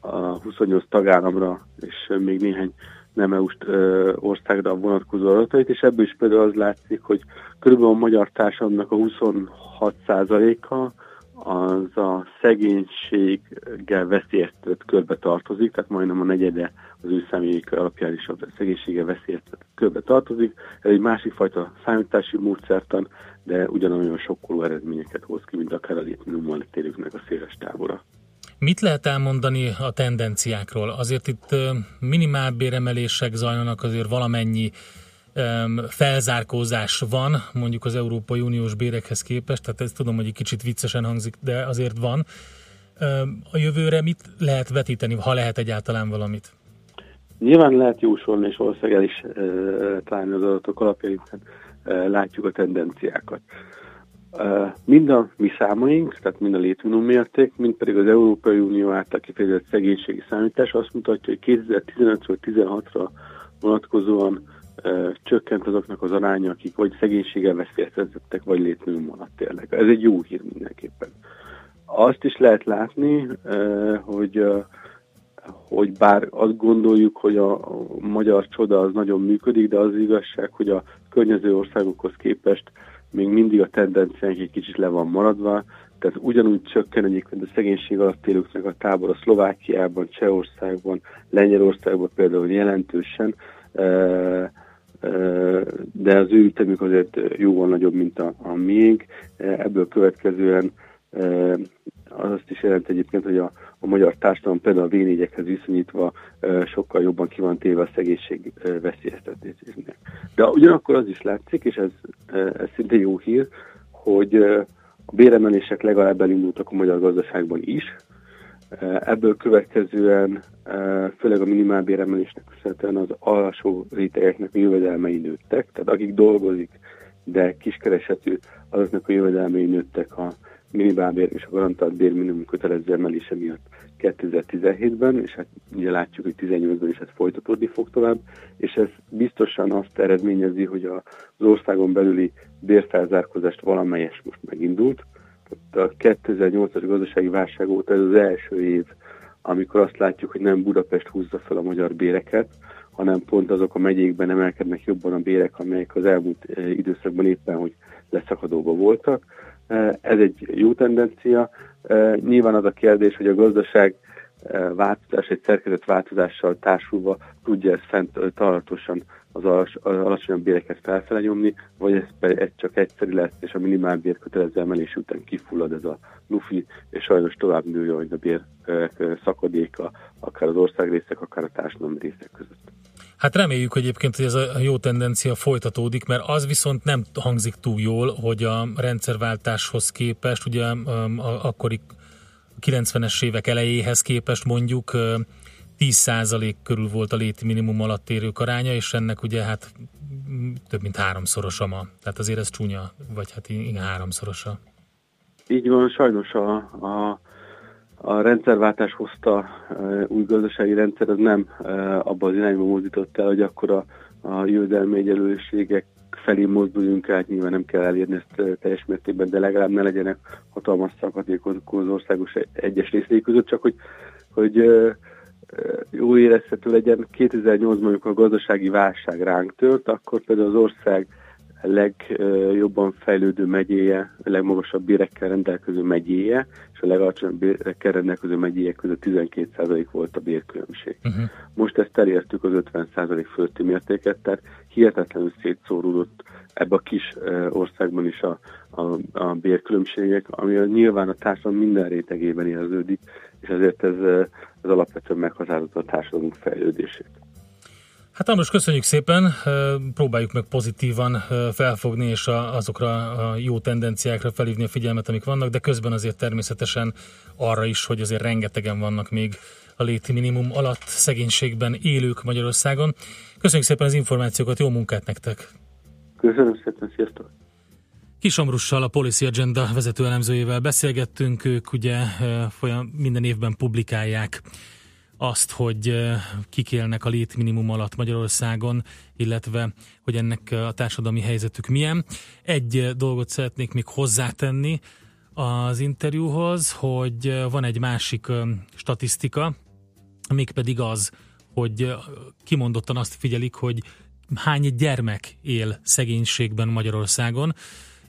Speaker 11: a 28 tagállamra, és még néhány nem eu országra vonatkozó adatait, és ebből is például az látszik, hogy körülbelül a magyar társadalomnak a 26%-a az a szegénységgel veszélyeztetett körbe tartozik, tehát majdnem a negyede az ő személyik alapján is a szegénységgel veszélyeztetett körbe tartozik. Ez egy másik fajta számítási módszertan, de ugyanolyan sokkoló eredményeket hoz ki, mint akár a létminimummal térőknek a széles távora.
Speaker 3: Mit lehet elmondani a tendenciákról? Azért itt minimál béremelések zajlanak, azért valamennyi felzárkózás van, mondjuk az Európai Uniós bérekhez képest, tehát ezt tudom, hogy egy kicsit viccesen hangzik, de azért van. A jövőre mit lehet vetíteni, ha lehet egyáltalán valamit?
Speaker 11: Nyilván lehet jósolni, és ország is e, találni az adatok alapján, látjuk a tendenciákat. Mind a mi számaink, tehát mind a létminimum mérték, mind pedig az Európai Unió által kifejezett szegénységi számítás azt mutatja, hogy 2015-ről 16-ra vonatkozóan csökkent azoknak az aránya, akik vagy szegénységgel veszélyeztetettek, vagy létminimum alatt élnek. Ez egy jó hír mindenképpen. Azt is lehet látni, hogy hogy bár azt gondoljuk, hogy a magyar csoda az nagyon működik, de az igazság, hogy a környező országokhoz képest még mindig a tendenciánk egy kicsit le van maradva, tehát ugyanúgy csökken egyébként a szegénység alatt élőknek a tábor a Szlovákiában, Csehországban, Lengyelországban például jelentősen, de az ő ütemük azért jóval nagyobb, mint a, a miénk. Ebből következően az azt is jelent egyébként, hogy a, a magyar társadalom például a v viszonyítva sokkal jobban ki van téve a szegénység veszélyeztetésnek. De ugyanakkor az is látszik, és ez, ez szintén jó hír, hogy a béremelések legalább elindultak a magyar gazdaságban is, Ebből következően főleg a minimálbéremelésnek köszönhetően az alsó rétegeknek a jövedelmei nőttek, tehát akik dolgozik, de kiskeresetű, azoknak a jövedelmei nőttek a minimálbér és a garantált bérminimum kötelező emelése miatt 2017-ben, és hát ugye látjuk, hogy 18-ban is ez folytatódni fog tovább, és ez biztosan azt eredményezi, hogy az országon belüli bérfelzárkozást valamelyes most megindult, a 2008-as gazdasági válság óta ez az első év, amikor azt látjuk, hogy nem Budapest húzza fel a magyar béreket, hanem pont azok a megyékben emelkednek jobban a bérek, amelyek az elmúlt eh, időszakban éppen, hogy leszakadóban voltak. Eh, ez egy jó tendencia. Eh, nyilván az a kérdés, hogy a gazdaság változás, egy szerkezet változással társulva tudja ezt fent tartósan az, alacsonyabb béreket felfele nyomni, vagy ez, ez csak egyszerű lesz, és a minimálbér kötelező emelés után kifullad ez a lufi, és sajnos tovább nő hogy a bér szakadéka, akár az országrészek, akár a társadalmi részek között.
Speaker 3: Hát reméljük egyébként, hogy ez a jó tendencia folytatódik, mert az viszont nem hangzik túl jól, hogy a rendszerváltáshoz képest, ugye akkori 90-es évek elejéhez képest mondjuk 10% körül volt a léti minimum alatt érők aránya, és ennek ugye hát több mint háromszorosa ma. Tehát azért ez csúnya, vagy hát igen háromszorosa.
Speaker 11: Így van, sajnos a, a, a rendszerváltás hozta új gazdasági rendszer, az nem abba az irányba mozdított el, hogy akkor a, a jövedelmi egyenlőségek felé mozduljunk át, nyilván nem kell elérni ezt teljes mértékben, de legalább ne legyenek hatalmas szakadékok az országos egyes részei között, csak hogy, hogy jó érezhető legyen. 2008-ban, amikor a gazdasági válság ránk tört, akkor például az ország legjobban fejlődő megyéje, a legmagasabb bérekkel rendelkező megyéje, és a legalacsonyabb bérekkel rendelkező megyéje között 12% volt a bérkülönbség. Uh-huh. Most ezt elértük az 50% fölötti mértéket, tehát hihetetlenül szétszóródott ebbe a kis országban is a, a, a bérkülönbségek, ami nyilván a társadalom minden rétegében érződik, és ezért ez, ez alapvetően meghatározza a társadalmunk fejlődését.
Speaker 3: Hát András, köszönjük szépen, próbáljuk meg pozitívan felfogni, és azokra a jó tendenciákra felhívni a figyelmet, amik vannak, de közben azért természetesen arra is, hogy azért rengetegen vannak még a léti minimum alatt szegénységben élők Magyarországon. Köszönjük szépen az információkat, jó munkát nektek!
Speaker 11: Köszönöm szépen, sziasztok!
Speaker 3: Kis Amrussal, a Policy Agenda vezető elemzőjével beszélgettünk, ők ugye folyam, minden évben publikálják azt, hogy kik élnek a létminimum alatt Magyarországon, illetve hogy ennek a társadalmi helyzetük milyen. Egy dolgot szeretnék még hozzátenni az interjúhoz, hogy van egy másik statisztika, mégpedig az, hogy kimondottan azt figyelik, hogy hány gyermek él szegénységben Magyarországon,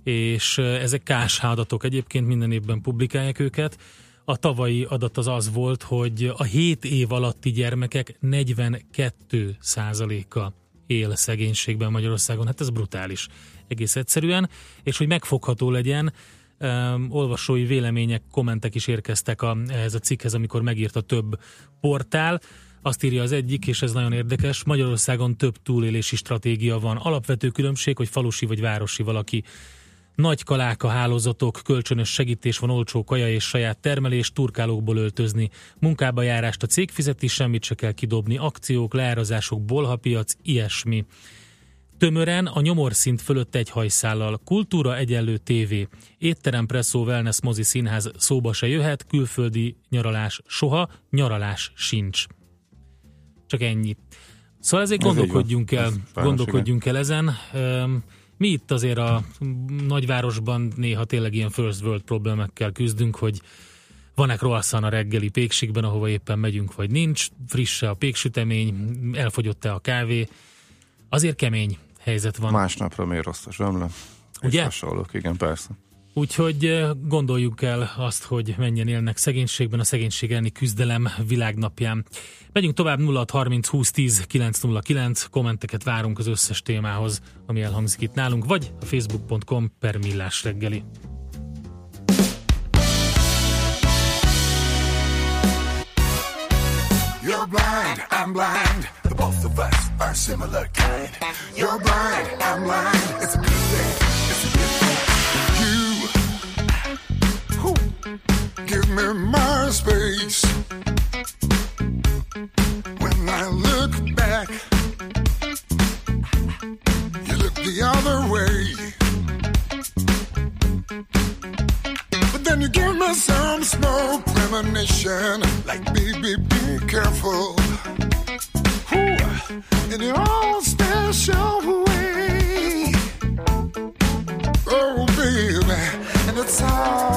Speaker 3: és ezek KSH adatok egyébként minden évben publikálják őket. A tavalyi adat az az volt, hogy a 7 év alatti gyermekek 42 százaléka él szegénységben Magyarországon. Hát ez brutális egész egyszerűen, és hogy megfogható legyen, um, olvasói vélemények, kommentek is érkeztek a, ehhez a cikkhez, amikor megírta több portál. Azt írja az egyik, és ez nagyon érdekes, Magyarországon több túlélési stratégia van. Alapvető különbség, hogy falusi vagy városi valaki nagy kaláka hálózatok, kölcsönös segítés van, olcsó kaja és saját termelés, turkálókból öltözni. Munkába járást a cég fizeti, semmit se kell kidobni, akciók, leárazások, bolhapiac, ilyesmi. Tömören a nyomorszint fölött egy hajszállal. Kultúra egyenlő tévé. Étterem, presszó, wellness, mozi, színház szóba se jöhet, külföldi nyaralás soha, nyaralás sincs. Csak ennyi. Szóval ezért Ez gondolkodjunk el, gondolkodjunk el ezen. Mi itt azért a nagyvárosban néha tényleg ilyen first world problémekkel küzdünk, hogy van-e croissant a reggeli pékségben, ahova éppen megyünk, vagy nincs, frisse a péksütemény, elfogyott-e a kávé. Azért kemény helyzet van.
Speaker 4: Másnapra miért rossz a zsömle?
Speaker 3: Ugye?
Speaker 4: Hasonlók, igen, persze.
Speaker 3: Úgyhogy eh, gondoljuk el azt, hogy mennyien élnek szegénységben, a szegénység elleni küzdelem világnapján. Megyünk tovább 0630 20 10 909, kommenteket várunk az összes témához, ami elhangzik itt nálunk, vagy a facebook.com per millás reggeli.
Speaker 12: You're blind, I'm blind. The both of us are similar kind. You're blind, I'm blind. It's a good thing. It's a good thing. Give me my space. When I look back, you look the other way. But then you give me some small premonition, like baby, be careful. Ooh, in your own special way. Oh, baby, and that's all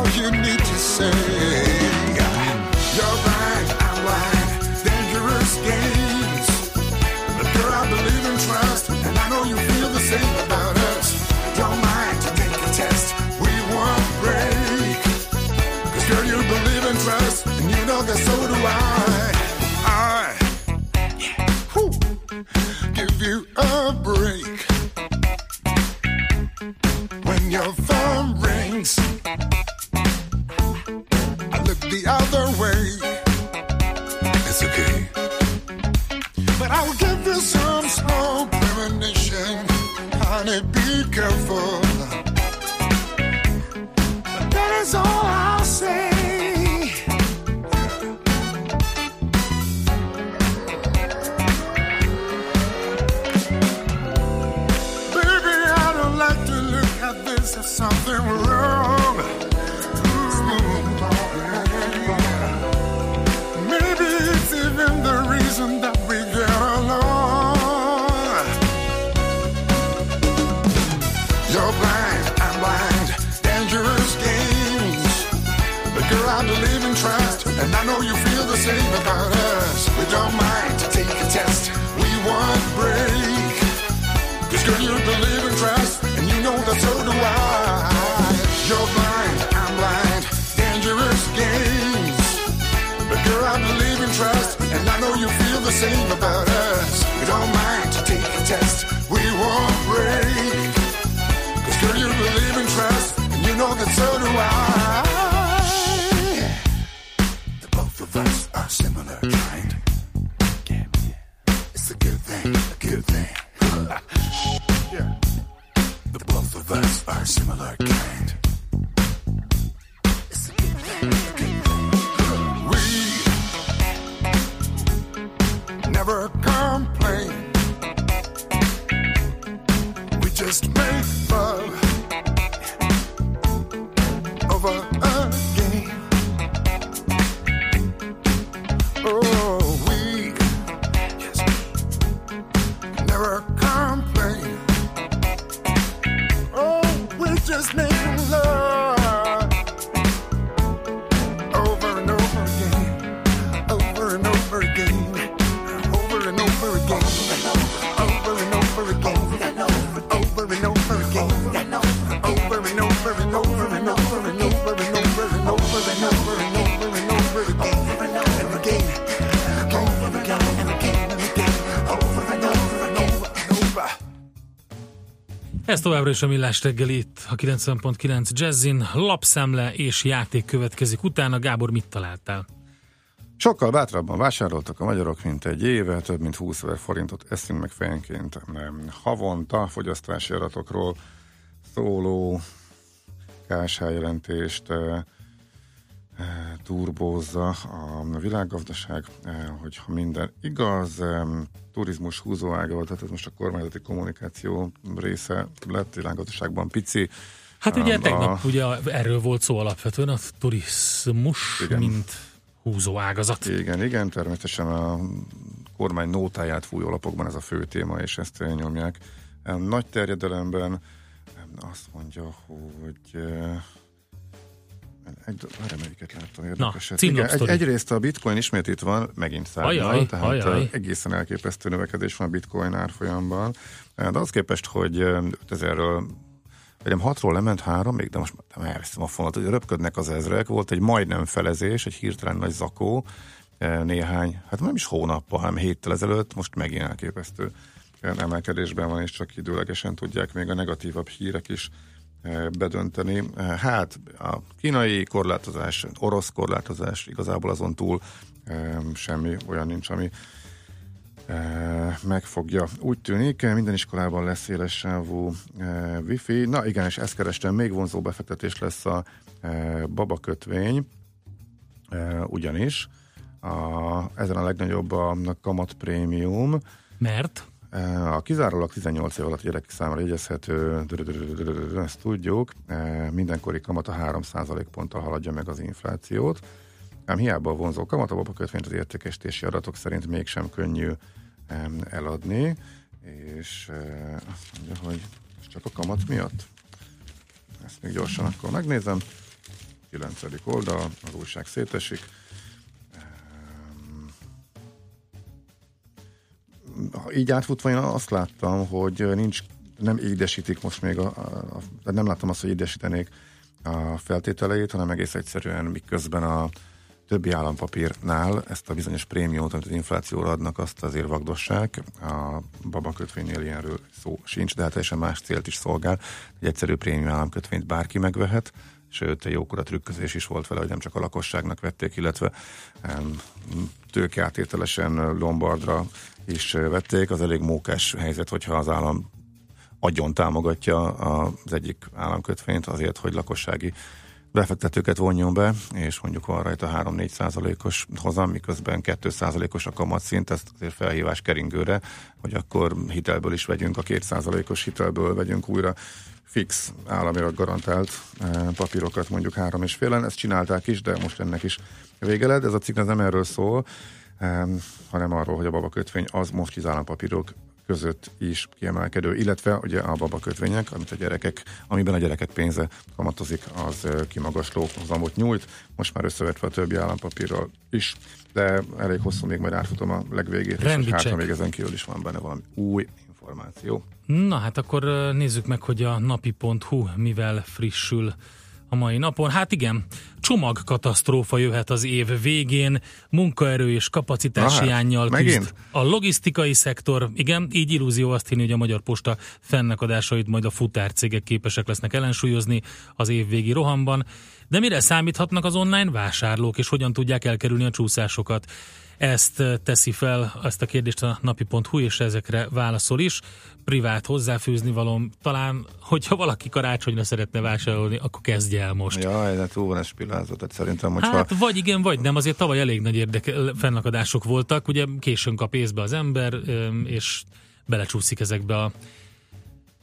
Speaker 12: the same about us. We don't mind to take a test,
Speaker 3: továbbra is a Millás reggeli itt a 90.9 Jazzin, lapszemle és játék következik utána. Gábor, mit találtál?
Speaker 4: Sokkal bátrabban vásároltak a magyarok, mint egy éve, több mint 20 ezer forintot eszünk meg fejenként havonta fogyasztási adatokról szóló KSH jelentést eh, turbózza a világgazdaság, eh, hogyha minden igaz, turizmus húzóága volt, tehát ez most a kormányzati kommunikáció része lett, világgazdaságban pici.
Speaker 3: Hát ugye
Speaker 4: Um,
Speaker 3: tegnap ugye erről volt szó alapvetően, a turizmus,
Speaker 4: Igen.
Speaker 3: mint húzó ágazat.
Speaker 4: Igen, igen, természetesen a kormány nótáját fújó lapokban ez a fő téma, és ezt nyomják. Nagy terjedelemben azt mondja, hogy eh, egy, várj, melyiket láttam érdekeset.
Speaker 3: címlap
Speaker 4: Igen, egy, egyrészt a bitcoin ismét itt van, megint
Speaker 3: Ajaj,
Speaker 4: tehát
Speaker 3: ajaj.
Speaker 4: egészen elképesztő növekedés van a bitcoin árfolyamban. De az képest, hogy eh, 5000-ről Egyem hatról lement három, még de most nem elveszem a fonalat, hogy röpködnek az ezrek, volt egy majdnem felezés, egy hirtelen nagy zakó, néhány, hát nem is hónappal, hanem héttel ezelőtt, most megint elképesztő emelkedésben van, és csak időlegesen tudják még a negatívabb hírek is bedönteni. Hát a kínai korlátozás, orosz korlátozás, igazából azon túl semmi olyan nincs, ami megfogja. Úgy tűnik, minden iskolában lesz széles sávú wifi. Na igen, és ezt kerestem, még vonzó befektetés lesz a babakötvény, ugyanis a, ezen a legnagyobb a kamat prémium,
Speaker 3: Mert?
Speaker 4: A kizárólag 18 év alatt gyerekek számára jegyezhető, ezt tudjuk, mindenkori kamat a 3% ponttal haladja meg az inflációt. Ám hiába a vonzó kamat, a babakötvényt az értékesítési adatok szerint mégsem könnyű em, eladni, és azt mondja, hogy csak a kamat miatt. Ezt még gyorsan akkor megnézem. 9. oldal, az újság szétesik. Így átfutva én azt láttam, hogy nincs, nem édesítik most még, a, a, a, nem láttam azt, hogy édesítenék a feltételeit, hanem egész egyszerűen miközben a többi állampapírnál ezt a bizonyos prémiumot, amit az inflációra adnak, azt azért vagdossák. A babakötvénynél ilyenről szó sincs, de hát teljesen más célt is szolgál. Egy egyszerű prémium államkötvényt bárki megvehet, sőt, jókora trükközés is volt vele, hogy nem csak a lakosságnak vették, illetve tőkeátételesen Lombardra is vették. Az elég mókás helyzet, hogyha az állam agyon támogatja az egyik államkötvényt azért, hogy lakossági befektetőket vonjon be, és mondjuk van rajta 3-4 százalékos hozam, miközben 2 százalékos a kamatszint, ezt azért felhívás keringőre, hogy akkor hitelből is vegyünk, a 2 százalékos hitelből vegyünk újra fix államilag garantált papírokat mondjuk három és félen. Ezt csinálták is, de most ennek is vége lett. Ez a cikk nem erről szól, hanem arról, hogy a babakötvény az most az állampapírok között is kiemelkedő, illetve ugye a babakötvények, amit a gyerekek, amiben a gyerekek pénze kamatozik, az kimagasló hozamot nyújt, most már összevetve a többi állampapírral is, de elég hosszú, még majd átfutom a legvégét, és
Speaker 3: Rendi
Speaker 4: hát,
Speaker 3: check.
Speaker 4: ha még ezen kívül is van benne valami új információ.
Speaker 3: Na hát akkor nézzük meg, hogy a napi.hu mivel frissül a mai napon. Hát igen, csomagkatasztrófa jöhet az év végén, munkaerő és kapacitás
Speaker 4: Na hát,
Speaker 3: hiányjal
Speaker 4: megint?
Speaker 3: küzd. A logisztikai szektor, igen, így illúzió azt hinni, hogy a Magyar Posta fennakadásait majd a futárcégek képesek lesznek ellensúlyozni az évvégi rohamban. De mire számíthatnak az online vásárlók, és hogyan tudják elkerülni a csúszásokat? Ezt eh, teszi fel, ezt a kérdést a napi.hu, és ezekre válaszol is. Privát hozzáfűzni valom, talán, hogyha valaki karácsonyra szeretne vásárolni, akkor kezdje el most.
Speaker 4: Jaj, de túl van ez tehát szerintem, hogyha...
Speaker 3: Hát vagy igen, vagy nem, azért tavaly elég nagy érdeke, fennakadások voltak, ugye későn kap észbe az ember, öm, és belecsúszik ezekbe a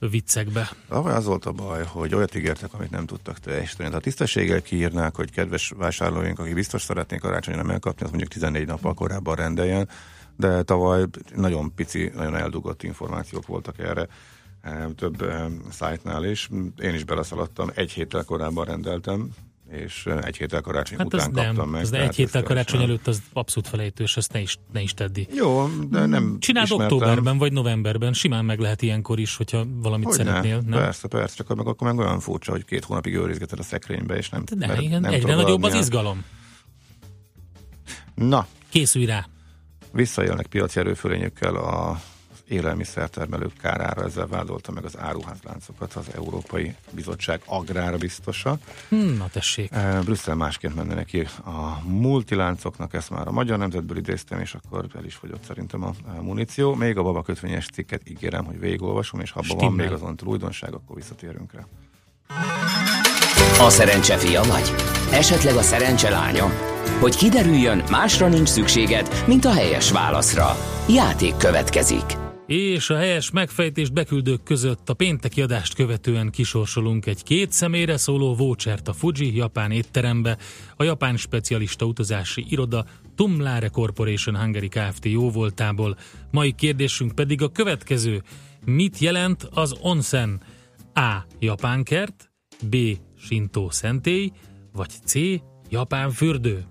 Speaker 3: viccekbe.
Speaker 4: Az volt a baj, hogy olyat ígértek, amit nem tudtak teljesíteni. Tehát tisztességgel kiírnák, hogy kedves vásárlóink, akik biztos szeretnék karácsonyra megkapni, az mondjuk 14 nappal korábban rendeljen, de tavaly nagyon pici, nagyon eldugott információk voltak erre eh, több eh, szájtnál is. Én is beleszaladtam, egy héttel korábban rendeltem, és egy héttel karácsony
Speaker 3: Hát
Speaker 4: után
Speaker 3: nem,
Speaker 4: kaptam meg.
Speaker 3: az egy héttel karácsony
Speaker 4: teljesen-
Speaker 3: előtt az abszolút felejtős, ezt ne is, ne is teddi.
Speaker 4: Jó, de nem
Speaker 3: Csináld
Speaker 4: ismertem.
Speaker 3: októberben vagy novemberben, simán meg lehet ilyenkor is, hogyha valamit
Speaker 4: Hogyne,
Speaker 3: szeretnél. Nem?
Speaker 4: Persze, persze, csak meg akkor meg olyan furcsa, hogy két hónapig őrizgeted a szekrénybe, és nem,
Speaker 3: De
Speaker 4: mert
Speaker 3: igen,
Speaker 4: nem
Speaker 3: egyre nagyobb az izgalom.
Speaker 4: Na,
Speaker 3: Készülj rá.
Speaker 4: visszaélnek piaci erőfölényükkel a élelmiszertermelők kárára, ezzel vádolta meg az áruházláncokat az Európai Bizottság agrárbiztosa.
Speaker 3: Hm, Na tessék.
Speaker 4: Eh, Brüsszel másként menne neki a multiláncoknak, ezt már a magyar nemzetből idéztem, és akkor el is fogyott szerintem a, muníció. Még a babakötvényes cikket ígérem, hogy végigolvasom, és ha abban van még azon túl újdonság, akkor visszatérünk rá.
Speaker 1: A szerencse fia vagy? Esetleg a szerencse lánya? Hogy kiderüljön, másra nincs szükséged, mint a helyes válaszra. Játék következik.
Speaker 3: És a helyes megfejtést beküldők között a pénteki adást követően kisorsolunk egy két személyre szóló vouchert a Fuji japán étterembe, a japán specialista utazási iroda Tumlare Corporation Hungary Kft. jóvoltából. Mai kérdésünk pedig a következő. Mit jelent az onsen? A. Japán kert, B. Shinto szentély, vagy C. Japán fürdő?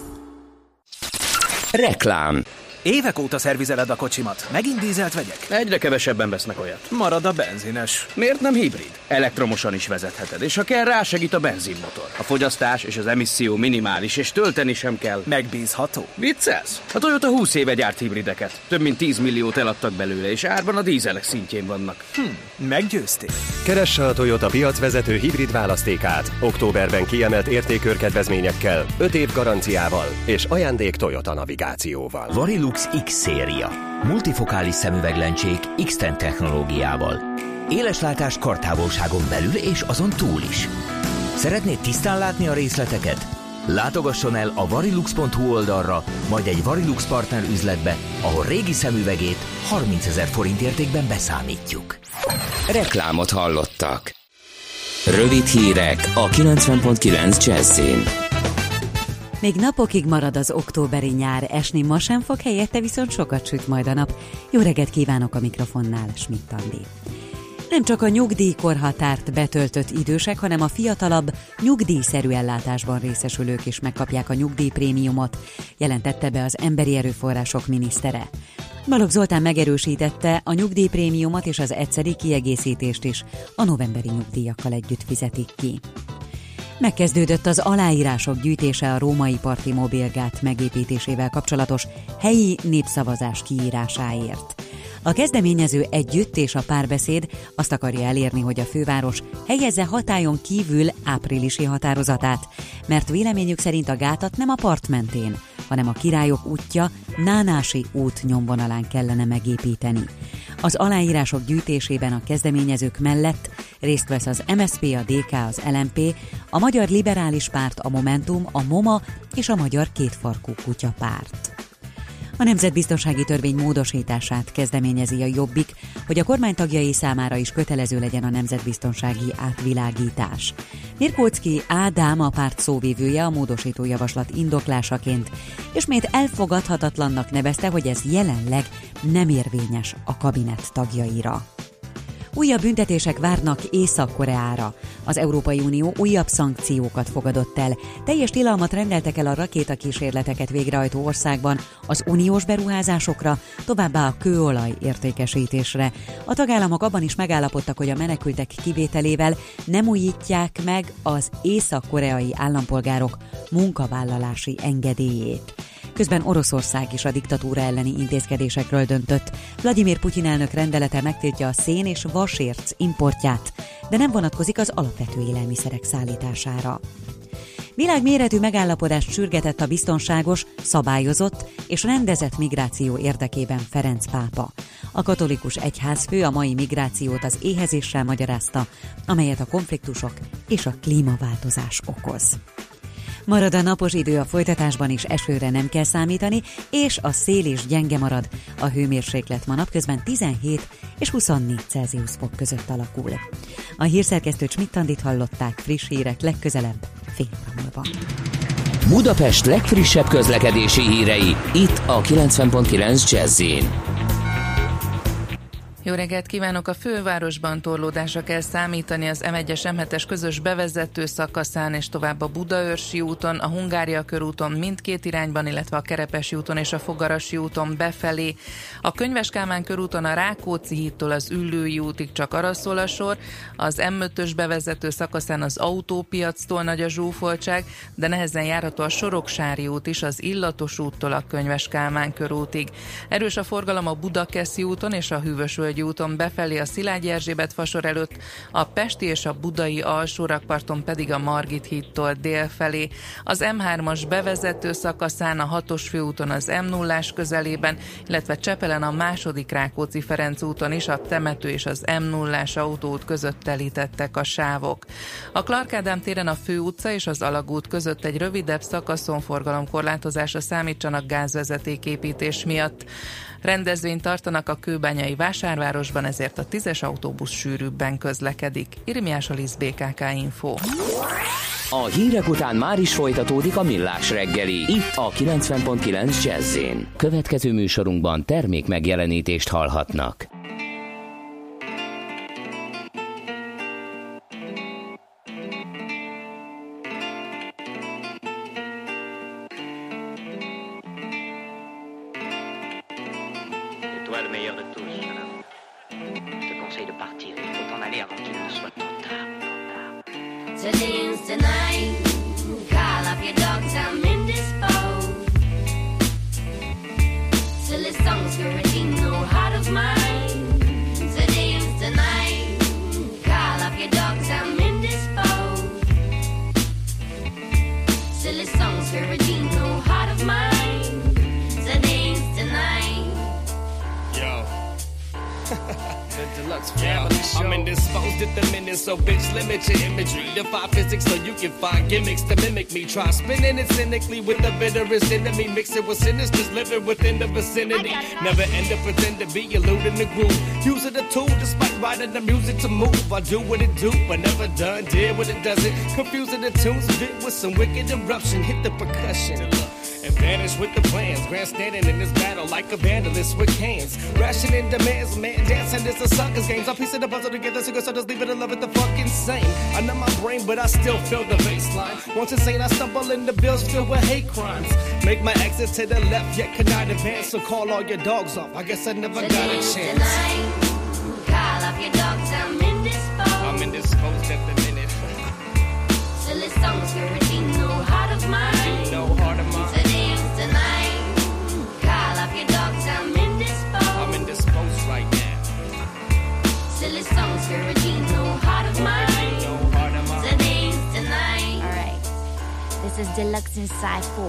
Speaker 1: Reklám.
Speaker 13: Évek óta szervizeled a kocsimat. Megint dízelt vegyek?
Speaker 14: Egyre kevesebben vesznek olyat.
Speaker 13: Marad a benzines.
Speaker 14: Miért nem hibrid? Elektromosan is vezetheted, és ha kell, rásegít a benzinmotor. A fogyasztás és az emisszió minimális, és tölteni sem kell.
Speaker 13: Megbízható.
Speaker 14: Viccelsz? A Toyota 20 éve gyárt hibrideket. Több mint 10 milliót eladtak belőle, és árban a dízelek szintjén vannak.
Speaker 13: Hm, meggyőztél.
Speaker 15: Keresse a Toyota piacvezető hibrid választékát. Októberben kiemelt értékörkedvezményekkel, 5 év garanciával és ajándék Toyota navigációval.
Speaker 5: Varilux X széria. Multifokális szemüveglencsék X-Ten technológiával. Éleslátás kartávolságon belül és azon túl is. Szeretnéd tisztán látni a részleteket? Látogasson el a varilux.hu oldalra, majd egy Varilux partner üzletbe, ahol régi szemüvegét 30 ezer forint értékben beszámítjuk.
Speaker 1: Reklámot hallottak. Rövid hírek a 90.9 Jazzin.
Speaker 7: Még napokig marad az októberi nyár, esni ma sem fog, helyette viszont sokat süt majd a nap. Jó reggelt kívánok a mikrofonnál, Schmidt Andi. Nem csak a nyugdíjkorhatárt betöltött idősek, hanem a fiatalabb, nyugdíjszerű ellátásban részesülők is megkapják a nyugdíjprémiumot, jelentette be az Emberi Erőforrások minisztere. Balogh Zoltán megerősítette, a nyugdíjprémiumot és az egyszeri kiegészítést is a novemberi nyugdíjakkal együtt fizetik ki. Megkezdődött az aláírások gyűjtése a római parti mobilgát megépítésével kapcsolatos helyi népszavazás kiírásáért. A kezdeményező együtt és a párbeszéd azt akarja elérni, hogy a főváros helyezze hatályon kívül áprilisi határozatát, mert véleményük szerint a gátat nem a part mentén, hanem a királyok útja Nánási út nyomvonalán kellene megépíteni. Az aláírások gyűjtésében a kezdeményezők mellett részt vesz az MSP, a DK, az LMP, a Magyar Liberális Párt, a Momentum, a MOMA és a Magyar Kétfarkú Kutya Párt. A Nemzetbiztonsági Törvény módosítását kezdeményezi a Jobbik, hogy a kormány tagjai számára is kötelező legyen a nemzetbiztonsági átvilágítás. Mirkócki Ádám a párt szóvívője a módosító javaslat indoklásaként, ismét elfogadhatatlannak nevezte, hogy ez jelenleg nem érvényes a kabinet tagjaira. Újabb büntetések várnak Észak-Koreára. Az Európai Unió újabb szankciókat fogadott el. Teljes tilalmat rendeltek el a rakétakísérleteket végrehajtó országban az uniós beruházásokra, továbbá a kőolaj értékesítésre. A tagállamok abban is megállapodtak, hogy a menekültek kivételével nem újítják meg az észak-koreai állampolgárok munkavállalási engedélyét. Közben Oroszország is a diktatúra elleni intézkedésekről döntött. Vladimir Putyin elnök rendelete megtiltja a szén és vasérc importját, de nem vonatkozik az alapvető élelmiszerek szállítására. Világméretű megállapodást sürgetett a biztonságos, szabályozott és rendezett migráció érdekében Ferenc pápa. A katolikus egyházfő a mai migrációt az éhezéssel magyarázta, amelyet a konfliktusok és a klímaváltozás okoz. Marad a napos idő a folytatásban is esőre nem kell számítani, és a szél is gyenge marad. A hőmérséklet ma napközben 17 és 24 Celsius fok között alakul. A hírszerkesztő Csmittandit hallották friss hírek legközelebb fél óra múlva.
Speaker 1: Budapest legfrissebb közlekedési hírei, itt a 90.9 jazz
Speaker 16: jó reggelt kívánok! A fővárosban torlódásra kell számítani az M1-es M7-es közös bevezető szakaszán és tovább a Budaörsi úton, a Hungária körúton mindkét irányban, illetve a Kerepesi úton és a Fogarasi úton befelé. A Könyves Kálmán körúton a Rákóczi hídtól az Üllői útig csak arra szól a sor, az M5-ös bevezető szakaszán az autópiactól nagy a zsúfoltság, de nehezen járható a Soroksári út is az Illatos úttól a Könyves Kálmán körútig. Erős a forgalom a Budakeszi úton és a Hűvösvölgyi Vörösvölgyi úton befelé a Szilágyi Erzsébet fasor előtt, a Pesti és a Budai alsórakparton pedig a Margit hídtól dél felé. Az M3-as bevezető szakaszán a 6-os főúton az m 0 közelében, illetve Csepelen a második Rákóczi-Ferenc úton is a temető és az m 0 autóút között telítettek a sávok. A Clark Ádám téren a fő utca és az Alagút között egy rövidebb szakaszon forgalomkorlátozásra számítsanak gázvezetéképítés miatt. Rendezvényt tartanak a kőbányai vásárvárosban, ezért a tízes autóbusz sűrűbben közlekedik. Irmiás Alisz BKK Info.
Speaker 1: A hírek után már is folytatódik a millás reggeli. Itt a 90.9 jazz Következő műsorunkban termék megjelenítést hallhatnak.
Speaker 17: The
Speaker 18: bitterest enemy. Mix it with sinisters living within the vicinity. Never end up pretend to be eluding the groove. Use it a tool despite writing the music to move. I do what it do, but never done. Did what it doesn't. Confusing the tunes a bit with some wicked eruption. Hit the percussion and vanish with the plans. Grandstanding in this like a vandalist with cans. Rationing demands, man, dancing is a sucker's games. I piece of the puzzle together, so just leave it love it the fucking same. I know my brain, but I still feel the baseline. Once insane, I stumble into bills filled with hate crimes. Make my exit to the left, yet cannot advance. So call all your dogs off. I guess I never got a chance.
Speaker 17: night. Call up your dogs, I'm indisposed.
Speaker 18: I'm indisposed at the minute.
Speaker 17: The songs no heart of mine. Is
Speaker 19: Deluxe Inside 4.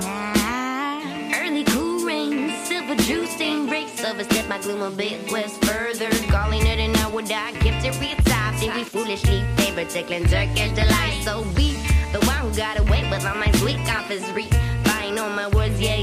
Speaker 19: Nah.
Speaker 17: Early cool rain, silver juice stained breaks. Overstep my gloom a bit west further. Calling it an hour die, gift to retire. Think we foolishly favor tickling Turkish delight. So be the one who got away with all my sweet confissery. Buying on my words, yeah,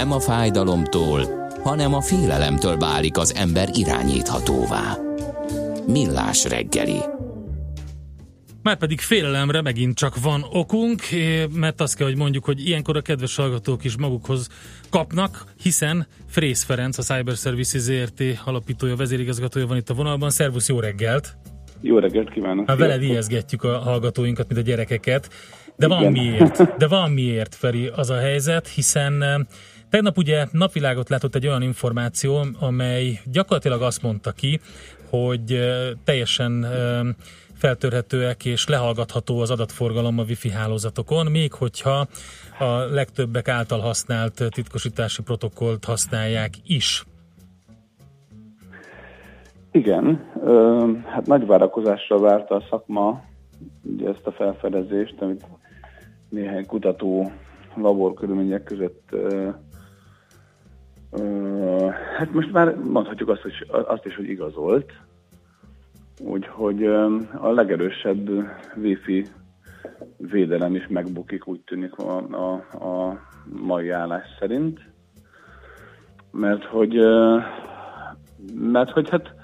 Speaker 1: Nem a fájdalomtól, hanem a félelemtől válik az ember irányíthatóvá. Millás reggeli.
Speaker 3: Márpedig félelemre megint csak van okunk, eh, mert azt kell, hogy mondjuk, hogy ilyenkor a kedves hallgatók is magukhoz kapnak, hiszen Frész Ferenc, a Cyber Services ZRT alapítója, vezérigazgatója van itt a vonalban. Szervusz, jó reggelt!
Speaker 11: Jó reggelt kívánok!
Speaker 3: Hát veled ijeszgetjük a hallgatóinkat, mint a gyerekeket. De van
Speaker 11: Igen.
Speaker 3: miért, [laughs] de van miért, Feri, az a helyzet, hiszen eh, tegnap ugye napvilágot látott egy olyan információ, amely gyakorlatilag azt mondta ki, hogy teljesen feltörhetőek és lehallgatható az adatforgalom a wifi hálózatokon, még hogyha a legtöbbek által használt titkosítási protokollt használják is.
Speaker 20: Igen, hát nagy várakozásra várta a szakma ugye ezt a felfedezést, amit néhány kutató laborkörülmények között hát most már mondhatjuk azt, hogy, azt is, hogy igazolt, úgyhogy a legerősebb Wi-Fi védelem is megbukik, úgy tűnik a, a, a mai állás szerint. Mert hogy, mert hogy hát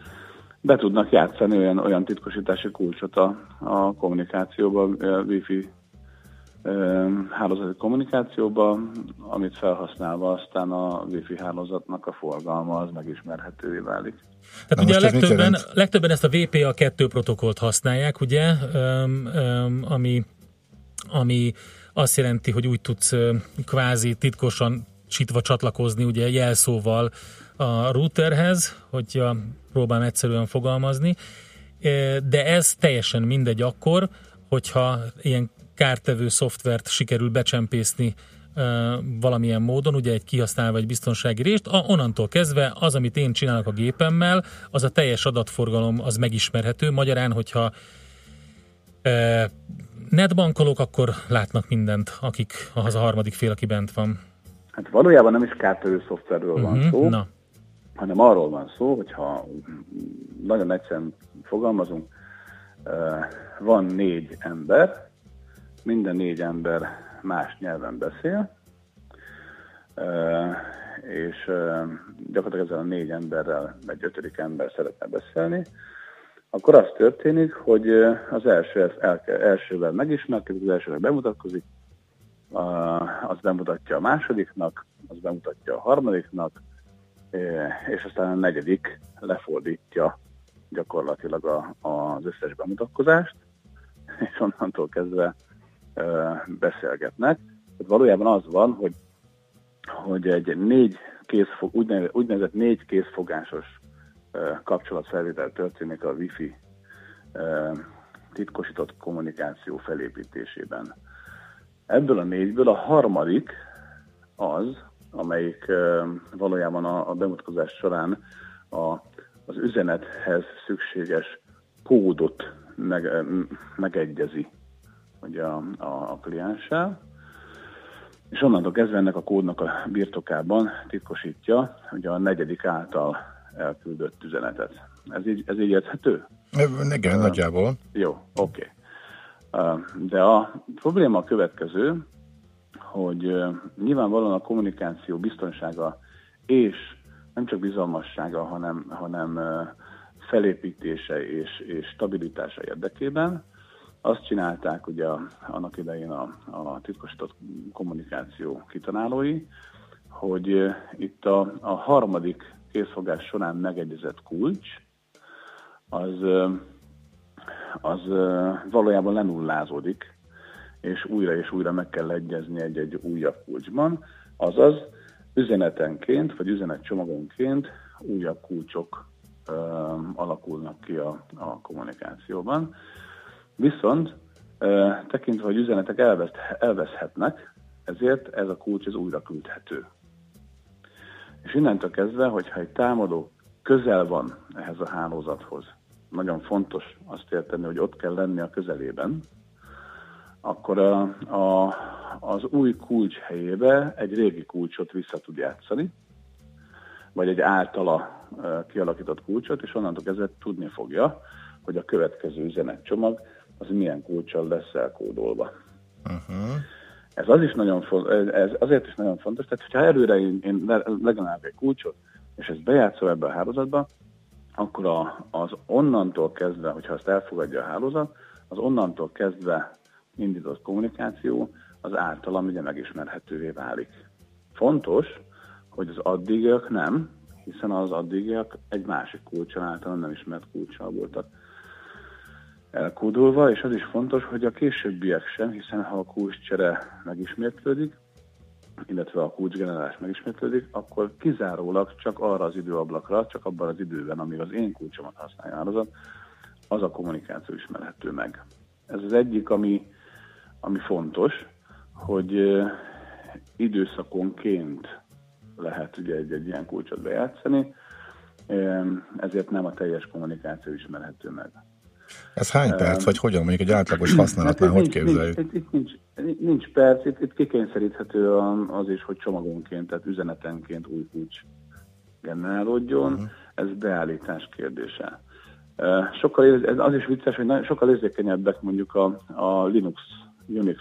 Speaker 20: be tudnak játszani olyan, olyan titkosítási kulcsot a, a kommunikációba, a Wi-Fi hálózati kommunikációba, amit felhasználva aztán a Wi-Fi hálózatnak a forgalma az megismerhetővé válik.
Speaker 3: Tehát ugye a legtöbben, legtöbben ezt a VPA2 protokollt használják, ugye, öm, öm, ami, ami azt jelenti, hogy úgy tudsz kvázi titkosan sitva csatlakozni ugye jelszóval a routerhez, hogyha próbálom egyszerűen fogalmazni, de ez teljesen mindegy akkor, hogyha ilyen kártevő szoftvert sikerül becsempészni valamilyen módon, ugye egy kihasználva egy biztonsági részt, a, onnantól kezdve az, amit én csinálok a gépemmel, az a teljes adatforgalom az megismerhető. Magyarán, hogyha e, netbankolok, akkor látnak mindent, akik az a harmadik fél, aki bent van.
Speaker 20: Hát valójában nem is kártörő szoftverről van
Speaker 3: Mhm,
Speaker 20: szó,
Speaker 3: Na,
Speaker 20: hanem arról van szó, hogyha nagyon egyszerűen fogalmazunk, van négy ember, minden négy ember más nyelven beszél, és gyakorlatilag ezzel a négy emberrel egy ötödik ember szeretne beszélni, akkor az történik, hogy az első elsővel megismerkedik, az elsővel bemutatkozik, az bemutatja a másodiknak, az bemutatja a harmadiknak, és aztán a negyedik lefordítja gyakorlatilag a, az összes bemutatkozást, és onnantól kezdve beszélgetnek. Tehát valójában az van, hogy, hogy egy négy kézfog, úgynevezett, úgynevezett négy kézfogásos ö, kapcsolatfelvétel történik a Wi-Fi titkosított kommunikáció felépítésében. Ebből a négyből a harmadik az, amelyik valójában a, a bemutatkozás során a, az üzenethez szükséges kódot meg, megegyezi ugye a, a, a klienssel, és onnantól kezdve ennek a kódnak a birtokában titkosítja ugye a negyedik által elküldött üzenetet. Ez így, ez így érthető?
Speaker 4: Igen, nagyjából.
Speaker 20: Jó, oké. Okay. De a probléma a következő, hogy ö, nyilvánvalóan a kommunikáció biztonsága és nem csak bizalmassága, hanem, hanem ö, felépítése és, és stabilitása érdekében azt csinálták ugye annak idején a, a titkosított kommunikáció kitanálói, hogy itt a, a harmadik készfogás során megegyezett kulcs, az, az valójában lenullázódik, és újra és újra meg kell egyezni egy-egy újabb kulcsban, azaz üzenetenként, vagy üzenetcsomagonként újabb kulcsok ö, alakulnak ki a, a kommunikációban. Viszont tekintve, hogy üzenetek elvesz, elveszhetnek, ezért ez a kulcs ez újra küldhető. És innentől kezdve, hogyha egy támadó közel van ehhez a hálózathoz, nagyon fontos azt érteni, hogy ott kell lenni a közelében, akkor a, a, az új kulcs helyébe egy régi kulcsot vissza tud játszani, vagy egy általa kialakított kulcsot, és onnantól kezdve tudni fogja, hogy a következő üzenetcsomag az milyen kulccsal lesz elkódolva.
Speaker 4: Uh-huh.
Speaker 20: Ez, az is nagyon fo- ez azért is nagyon fontos, tehát hogyha előre én, én le- legalább egy kulcsot, és ezt bejátszom ebbe a hálózatba, akkor a, az onnantól kezdve, hogyha azt elfogadja a hálózat, az onnantól kezdve indított kommunikáció az általam ugye megismerhetővé válik. Fontos, hogy az addigiak nem, hiszen az addigiak egy másik kulcsal általán nem ismert kulcsal voltak elkódolva, és az is fontos, hogy a későbbiek sem, hiszen ha a kulcscsere megismétlődik, illetve a kulcsgenerálás megismétlődik, akkor kizárólag csak arra az időablakra, csak abban az időben, amíg az én kulcsomat használja a hálózat, az a kommunikáció ismerhető meg. Ez az egyik, ami, ami fontos, hogy időszakonként lehet ugye egy, egy ilyen kulcsot bejátszani, ezért nem a teljes kommunikáció ismerhető meg.
Speaker 4: Ez hány perc, vagy hogyan? Mondjuk egy átlagos használatnál
Speaker 20: Hát
Speaker 4: hogy képzeljük?
Speaker 20: Nincs, itt, nincs, nincs perc, itt, itt kikényszeríthető az is, hogy csomagonként, tehát üzenetenként új kulcs generálódjon.
Speaker 4: Mhm.
Speaker 20: Ez beállítás kérdése. Sokkal, ez az is vicces, hogy sokkal érzékenyebbek mondjuk a, a Linux, Unix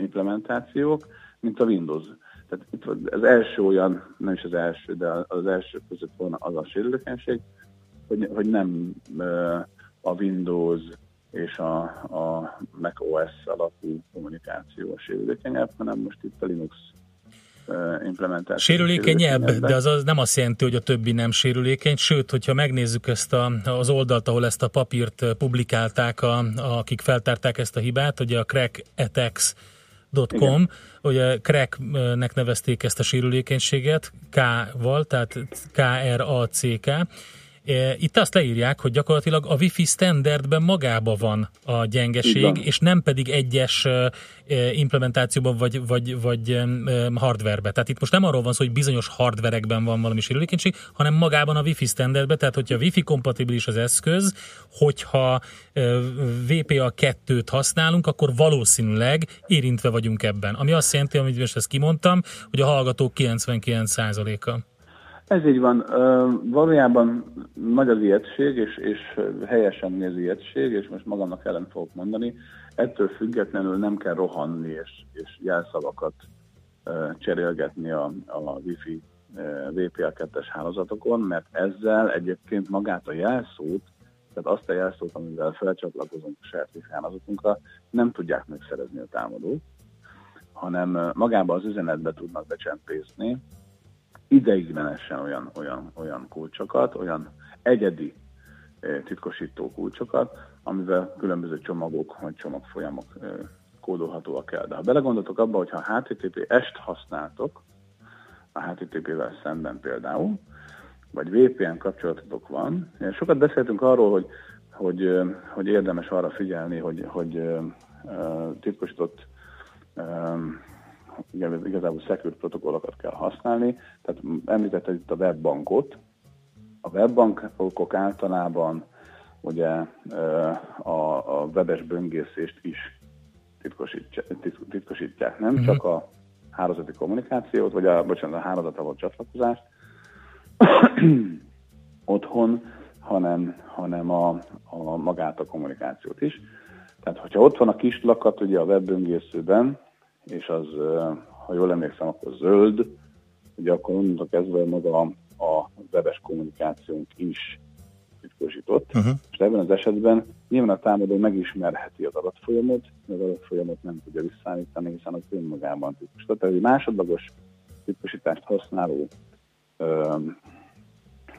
Speaker 20: implementációk, mint a Windows. Tehát itt az első olyan, nem is az első, de az első között van az a sérülékenység, hogy, hogy nem eh, a Windows és a, a Mac OS alapú kommunikáció sérülékenyebb, hanem most itt a Linux implementáció.
Speaker 3: Sérülékenyebb, de az, az nem azt jelenti, hogy a többi nem sérülékeny, sőt, hogyha megnézzük ezt a, az oldalt, ahol ezt a papírt publikálták, a, akik feltárták ezt a hibát, ugye a crackattacks.com,
Speaker 20: Igen.
Speaker 3: ugye cracknek nevezték ezt a sérülékenységet, K-val, tehát K-R-A-C-K. Itt azt leírják, hogy gyakorlatilag a Wi-Fi standardben magában van a
Speaker 20: Így van.
Speaker 3: gyengeség, és nem pedig egyes ö, ö, implementációban vagy, vagy, vagy hardwarebe. Tehát itt most nem arról van szó, hogy bizonyos hardverekben van valami sérülékenység, hanem magában a Wi-Fi standardben, tehát hogyha Wi-Fi kompatibilis az eszköz, hogyha VPA 2-t használunk, akkor valószínűleg érintve vagyunk ebben. Ami azt jelenti, amit most ezt kimondtam, hogy a hallgatók 99%-a.
Speaker 20: Ez így van. Valójában nagy az ijegység, és, és helyesen néz ijegység, és most magamnak ellen fogok mondani. Ettől függetlenül nem kell rohanni és, és jelszavakat cserélgetni a, a Wi-Fi ö, VPA2-es hálózatokon, mert ezzel egyébként magát a jelszót, tehát azt a jelszót, amivel felcsatlakozunk a saját Wi-Fi hálózatunkra, nem tudják megszerezni a támadók, hanem magába az üzenetbe tudnak becsempészni, ideiglenesen olyan, olyan, olyan kulcsokat, olyan egyedi titkosító kulcsokat, amivel különböző csomagok vagy csomagfolyamok kódolhatóak el. De ha belegondoltok abba, hogyha a HTTPS-t használtok, a HTTP-vel szemben például, vagy VPN kapcsolatotok van. Sokat beszéltünk arról, hogy, hogy, hogy érdemes arra figyelni, hogy, hogy titkosított igen, igazából secure protokollokat kell használni. Tehát említetted itt a webbankot. A webbankok általában ugye a, a webes böngészést is titkosítják, tit- titkosítják. Nem
Speaker 21: Mhm.
Speaker 20: csak a hálózati kommunikációt, vagy a, bocsánat, a hálózata volt csatlakozást [clears throat] otthon, hanem, hanem a, a magát a kommunikációt is. Tehát, hogyha ott van a kis lakat ugye a webböngészőben, és az, ha jól emlékszem, akkor zöld, ugye akkor onnantól kezdve maga a, a webes kommunikációnk is titkosított.
Speaker 4: Uh-huh.
Speaker 20: És ebben az esetben nyilván a támadó megismerheti az adatfolyamot, de az adatfolyamot nem tudja visszaállítani, hiszen az önmagában titkosított. Tehát egy másodlagos titkosítást használó ö,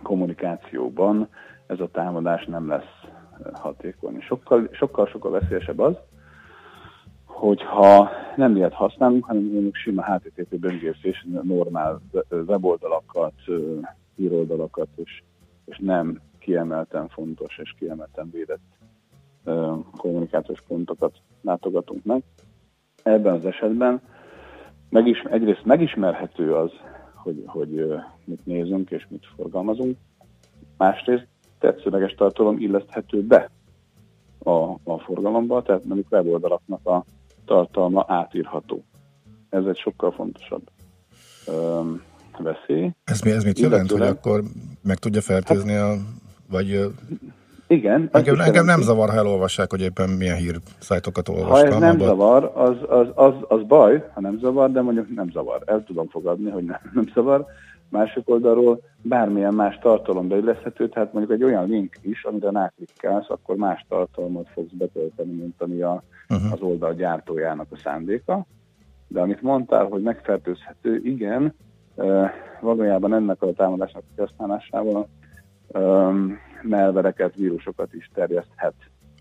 Speaker 20: kommunikációban ez a támadás nem lesz hatékony. Sokkal, sokkal, sokkal veszélyesebb az, hogyha nem ilyet használunk, hanem mondjuk sima HTTP böngészés, normál weboldalakat, híroldalakat, és, és nem kiemelten fontos és kiemelten védett kommunikációs pontokat látogatunk meg. Ebben az esetben megis, egyrészt megismerhető az, hogy, hogy mit nézünk és mit forgalmazunk, másrészt tetszőleges tartalom illeszthető be a, a forgalomba, tehát mondjuk weboldalaknak a tartalma átírható. Ez egy sokkal fontosabb öm, veszély.
Speaker 4: Ez, mi, ez mit jelent, hogy
Speaker 20: Illetőleg-
Speaker 4: akkor meg tudja fertőzni a... Vagy
Speaker 20: Igen.
Speaker 4: engem, engem nem zavar, ha elolvassák, hogy éppen milyen hír szájtokat
Speaker 20: Ha
Speaker 4: olvastam.
Speaker 20: ez nem
Speaker 4: abban-
Speaker 20: zavar, az, az, az, az baj, ha nem zavar, de mondjuk nem zavar. El tudom fogadni, hogy nem, [laughs] nem zavar. Másik oldalról bármilyen más tartalom beilleszthető, tehát mondjuk egy olyan link is, amire ráklikkelsz, akkor más tartalmat fogsz betölteni, mint ami a,
Speaker 4: uh-huh.
Speaker 20: az oldal gyártójának a szándéka. De amit mondtál, hogy megfertőzhető, igen, valójában ennek a támadásnak a használásával öm, melvereket, vírusokat is terjeszthet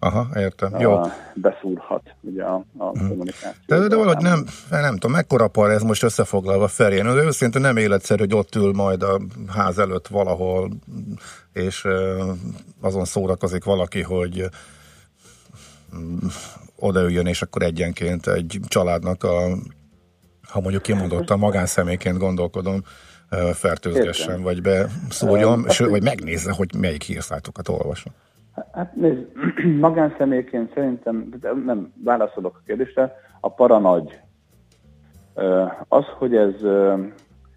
Speaker 4: Aha, értem. Jó.
Speaker 20: beszúrhat ugye a, a kommunikáció.
Speaker 4: De, de valahogy nem, nem tudom, mekkora par ez most összefoglalva Ferjén. De őszintén nem életszerű, hogy ott ül majd a ház előtt valahol, és azon szórakozik valaki, hogy mm, odaüljön, és akkor egyenként egy családnak a, ha mondjuk kimondottan magánszemélyként gondolkodom, fertőzgessen,
Speaker 20: Értem.
Speaker 4: vagy beszóljon, ső,
Speaker 20: hát-
Speaker 4: vagy megnézze, hogy melyik hírszájtokat olvasom.
Speaker 20: Hát nézd, [clears throat] magánszemélyként szerintem, nem válaszolok a kérdésre, a para nagy. Ö, Az, hogy ez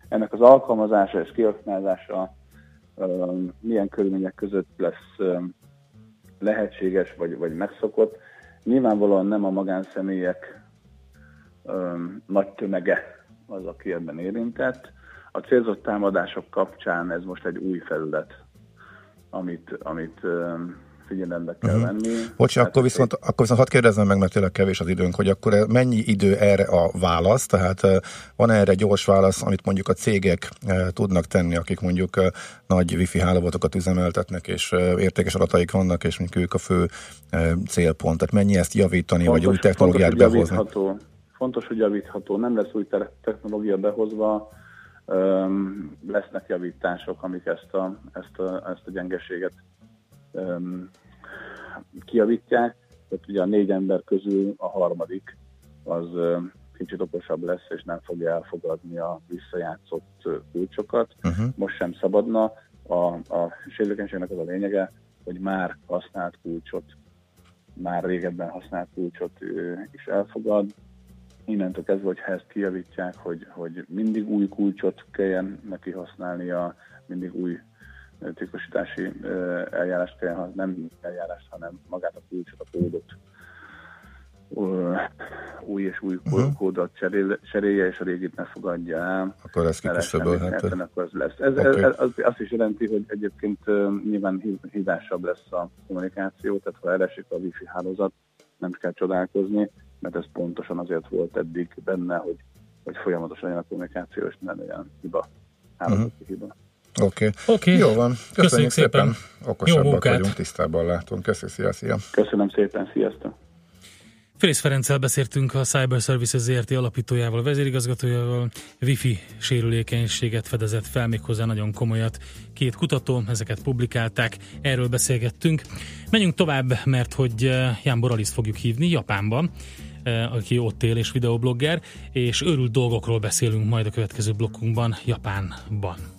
Speaker 20: ennek az alkalmazása és kiaknázása milyen körülmények között lesz lehetséges vagy, vagy megszokott, nyilvánvalóan nem a magánszemélyek nagy tömege az, aki ebben érintett. A célzott támadások kapcsán ez most egy új felület, amit, amit figyelembe kell
Speaker 4: Mhm.
Speaker 20: venni.
Speaker 4: Bocs, akkor viszont, akkor viszont hadd kérdezzem meg, mert tényleg kevés az időnk, hogy akkor mennyi idő erre a válasz, tehát eh, van erre gyors válasz, amit mondjuk a cégek tudnak tenni, akik mondjuk nagy wifi hálózatokat üzemeltetnek, és értékes adataik vannak, és mondjuk ők a fő célpont. Tehát mennyi ezt javítani, vagy új technológiát
Speaker 20: fontos,
Speaker 4: behozni?
Speaker 20: javítható, fontos, hogy javítható. Nem lesz új te- technológia behozva, lesznek javítások, amik ezt a, ezt a, ezt a gyengeséget öm, kijavítják. Tehát ugye a négy ember közül a harmadik az öm, kicsit okosabb lesz, és nem fogja elfogadni a visszajátszott kulcsokat.
Speaker 4: Uh-huh.
Speaker 20: Most sem szabadna. A, a sérülékenységnek az a lényege, hogy már használt kulcsot már régebben használt kulcsot is elfogad. Innentől kezdve, hogyha ezt kijavítják, hogy, hogy mindig új kulcsot kelljen neki használnia, mindig új titkosítási eljárást kell, ha- nem eljárást, hanem magát a kulcsot, a kódot új és új
Speaker 4: Mhm.
Speaker 20: kódot cserél, cserélje, és a régit ne fogadja el.
Speaker 4: Akkor ez kiküszöbölhető.
Speaker 20: érteni, akkor az lesz. Ez,
Speaker 4: Oké.
Speaker 20: ez, ez az, azt is jelenti, hogy egyébként nyilván hí- hívásabb lesz a kommunikáció, tehát ha elesik a wifi hálózat, nem kell csodálkozni, mert ez pontosan azért volt eddig benne, hogy, hogy folyamatosan legyen a kommunikáció, és ne legyen hiba, hálózati
Speaker 4: Mhm.
Speaker 20: hiba.
Speaker 4: Oké.
Speaker 3: Oké.
Speaker 4: Jó van. Köszönjük,
Speaker 3: Köszönjük szépen.
Speaker 4: szépen. Okosabbak
Speaker 3: Jó munkát.
Speaker 4: vagyunk, tisztában látunk. Köszönjük, szia, szia.
Speaker 20: Köszönöm szépen, sziasztok!
Speaker 3: Félix Ferenccel beszéltünk a Cyber Services ZRT alapítójával, vezérigazgatójával, wifi sérülékenységet fedezett fel méghozzá nagyon komolyat. Két kutató, ezeket publikálták, erről beszélgettünk. Menjünk tovább, mert hogy eh, Jan Boraliszt fogjuk hívni Japánban, eh, aki ott él és videoblogger, és őrült dolgokról beszélünk majd a következő blokkunkban Japánban.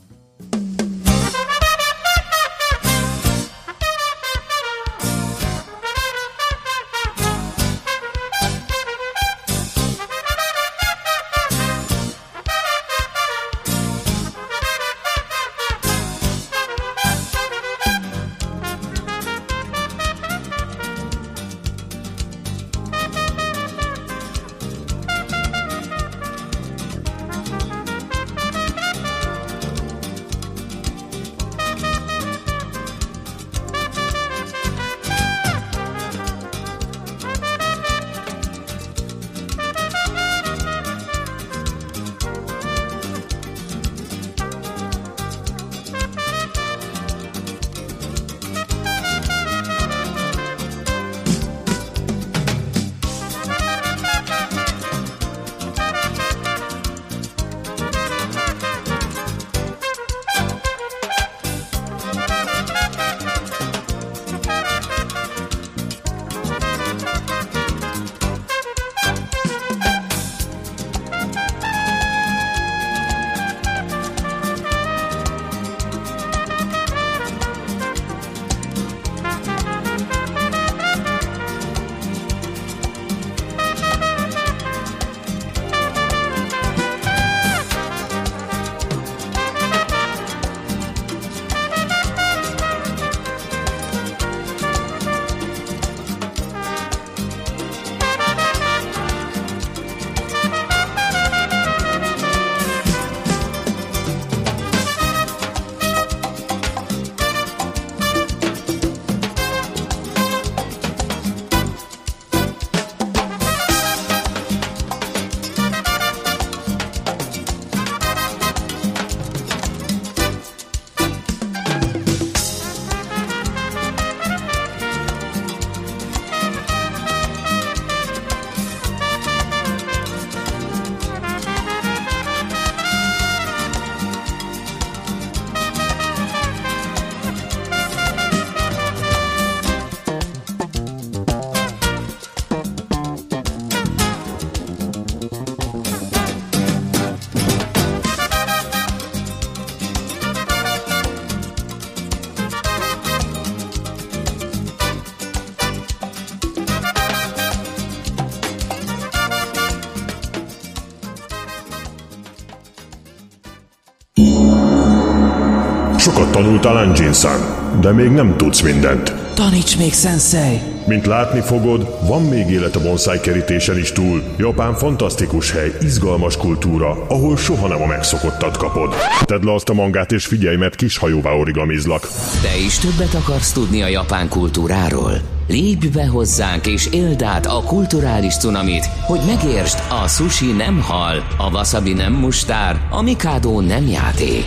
Speaker 22: Tanultál Anjin-san, de még nem tudsz mindent.
Speaker 21: Taníts még, sensei!
Speaker 22: Mint látni fogod, van még élet a bonsai kerítésen is túl. Japán fantasztikus hely, izgalmas kultúra, ahol soha nem a megszokottat kapod. Tedd le azt a mangát és figyelj, mert kis hajóvá origamizlak.
Speaker 1: Te is többet akarsz tudni a japán kultúráról? Lépj be hozzánk és éld át a kulturális cunamit, hogy megértsd, a sushi nem hal, a wasabi nem mustár, a mikado nem játék.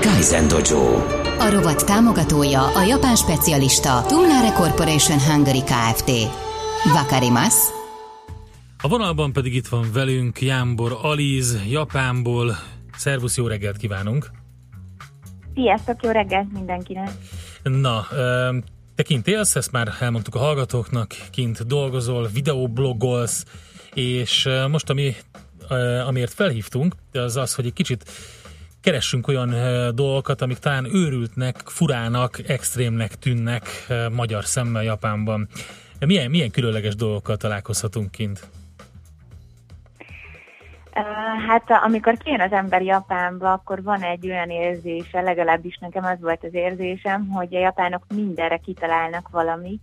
Speaker 1: Kaizen Dojo.
Speaker 10: A rovat támogatója a japán specialista Tumnare Corporation Hungary Kft. Vakarimasu.
Speaker 3: A vonalban pedig itt van velünk Jámbor Alíz, Japánból. Szervusz, jó reggelt kívánunk!
Speaker 23: Sziasztok, jó reggelt mindenkinek!
Speaker 3: Na, te kint élsz, ezt már elmondtuk a hallgatóknak, kint dolgozol, videoblogolsz, és most ami, amiért felhívtunk, az az, hogy egy kicsit keressünk olyan dolgokat, amik talán őrültnek, furának, extrémnek tűnnek magyar szemmel Japánban. Milyen, milyen különleges dolgokkal találkozhatunk kint?
Speaker 23: Hát amikor kijön az ember Japánba, akkor van egy olyan érzése, legalábbis nekem az volt az érzésem, hogy a japánok mindenre kitalálnak valamit,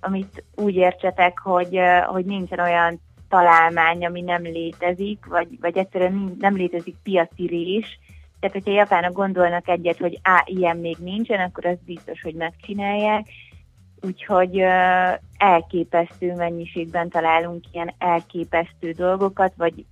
Speaker 23: amit úgy értsetek, hogy, hogy nincsen olyan találmány, ami nem létezik, vagy, vagy egyszerűen nem létezik piaci rés. Tehát, hogyha japánok gondolnak egyet, hogy á, ilyen még nincsen, akkor az biztos, hogy megcsinálják. Úgyhogy elképesztő mennyiségben találunk ilyen elképesztő dolgokat, vagy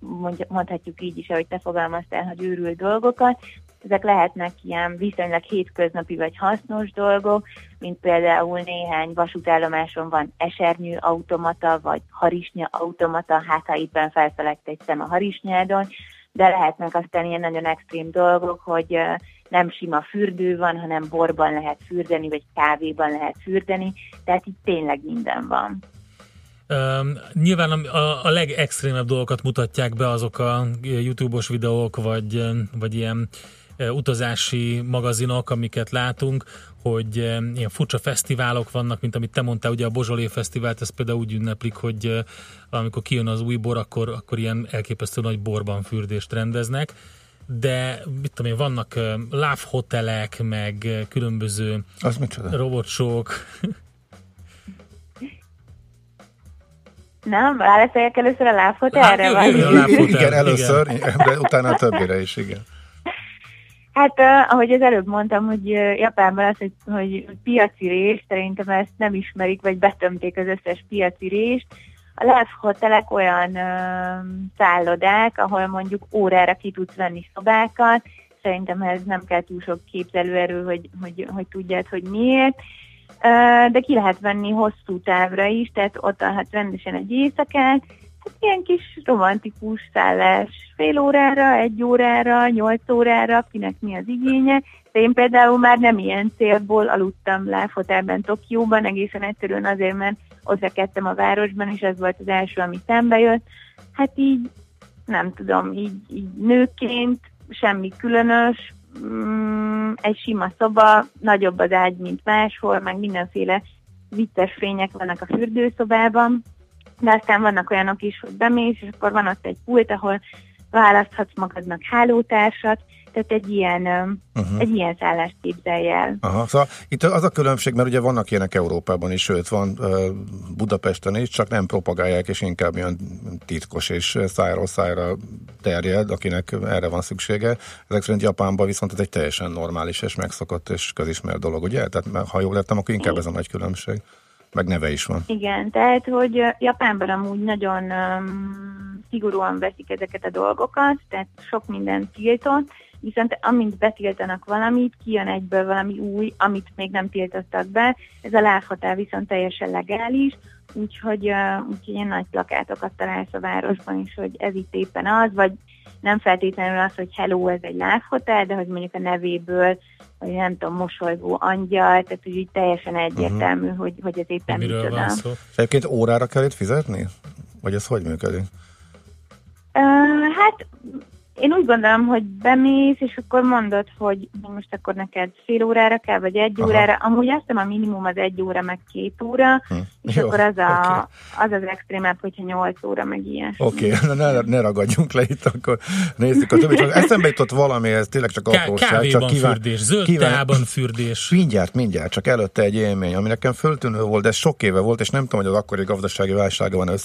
Speaker 23: mondhatjuk így is, ahogy te fogalmaztál, hogy őrült dolgokat. Ezek lehetnek ilyen viszonylag hétköznapi vagy hasznos dolgok, mint például néhány vasútállomáson van esernyő automata, vagy harisnya automata, hát ha éppen felfelegt egy szem a harisnyádon, de lehetnek aztán ilyen nagyon extrém dolgok, hogy nem sima fürdő van, hanem borban lehet fürdeni, vagy kávéban lehet fürdeni, tehát itt tényleg minden van.
Speaker 3: Um, nyilván a, a, legextrémebb dolgokat mutatják be azok a YouTube-os videók, vagy, vagy ilyen e, utazási magazinok, amiket látunk, hogy ilyen furcsa fesztiválok vannak, mint amit te mondtál, ugye a Bozsolé Fesztivált, ez például úgy ünneplik, hogy amikor kijön az új bor, akkor, akkor ilyen elképesztő nagy borban fürdést rendeznek, de mit tudom én, vannak e, love hotelek, meg különböző
Speaker 4: Az micsoda?
Speaker 3: robotsók,
Speaker 23: Nem? Válaszoljak először a lábfotelre?
Speaker 3: Hát,
Speaker 23: vagy?
Speaker 4: Igen, először, de utána a többire is, igen.
Speaker 23: Hát, ahogy az előbb mondtam, hogy Japánban az, hogy, hogy piaci rés, szerintem ezt nem ismerik, vagy betömték az összes piaci rést. A Love Hotelek olyan szállodák, ahol mondjuk órára ki tudsz venni szobákat, szerintem ez nem kell túl sok képzelőerő, hogy, hogy, hogy tudjad, hogy miért. De ki lehet venni hosszú távra is, tehát ott alhat rendesen egy éjszakát, ilyen kis romantikus szállás fél órára, egy órára, nyolc órára, kinek mi az igénye. De én például már nem ilyen célból aludtam Láfotelben, Tokióban, egészen egyszerűen azért, mert ott rekedtem a városban, és ez volt az első, ami szembe jött. Hát így, nem tudom, így, így nőként semmi különös, mm, egy sima szoba, nagyobb az ágy, mint máshol, meg mindenféle vicces fények vannak a fürdőszobában, de aztán vannak olyanok is, hogy bemész, és akkor van ott egy pult, ahol választhatsz magadnak hálótársat, tehát egy ilyen,
Speaker 4: Uh-huh.
Speaker 23: egy ilyen szállást képzelj el.
Speaker 4: Aha, szóval itt az a különbség, mert ugye vannak ilyenek Európában is, sőt van Budapesten is, csak nem propagálják, és inkább ilyen titkos és szájról szájra terjed, akinek erre van szüksége. Ezek szerint Japánban viszont ez egy teljesen normális és megszokott és közismert dolog, ugye? Tehát ha jól értem, akkor inkább ez a nagy különbség. Meg neve is van.
Speaker 23: Igen, tehát, hogy Japánban amúgy nagyon um, szigorúan veszik ezeket a dolgokat, tehát sok minden tiltott, viszont amint betiltanak valamit, kijön egyből valami új, amit még nem tiltottak be. Ez a lábhatár viszont teljesen legális, úgyhogy, uh, úgyhogy ilyen nagy plakátokat találsz a városban is, hogy ez itt éppen az, vagy nem feltétlenül az, hogy hello, ez egy lábhotel, de hogy mondjuk a nevéből, vagy nem tudom, mosolygó angyal, tehát hogy így teljesen egyértelmű, uh-huh. hogy, hogy ez éppen micsoda.
Speaker 4: Egyébként órára kell itt fizetni? Vagy ez hogy működik?
Speaker 23: Uh, hát Én úgy gondolom, hogy bemész, és akkor mondod, hogy most akkor neked fél órára kell, vagy egy
Speaker 4: Aha.
Speaker 23: órára. Amúgy azt hiszem a minimum az egy óra, meg két óra,
Speaker 4: Hm.
Speaker 23: és
Speaker 4: Jó,
Speaker 23: akkor az, a, az az extrémebb, hogyha nyolc óra, meg ilyen.
Speaker 4: Oké, [laughs] okay, ne, ne ragadjunk le itt, akkor nézzük a többit. Csak eszembe jutott valami, ez tényleg csak apróság.
Speaker 3: kávéban
Speaker 4: csak kíván,
Speaker 3: fürdés, zöld teában fürdés. [laughs]
Speaker 4: Mindjárt, mindjárt, csak előtte egy élmény, ami nekem föltűnő volt, de sok éve volt, és nem tudom, hogy az akkori gazdasági válsága van össze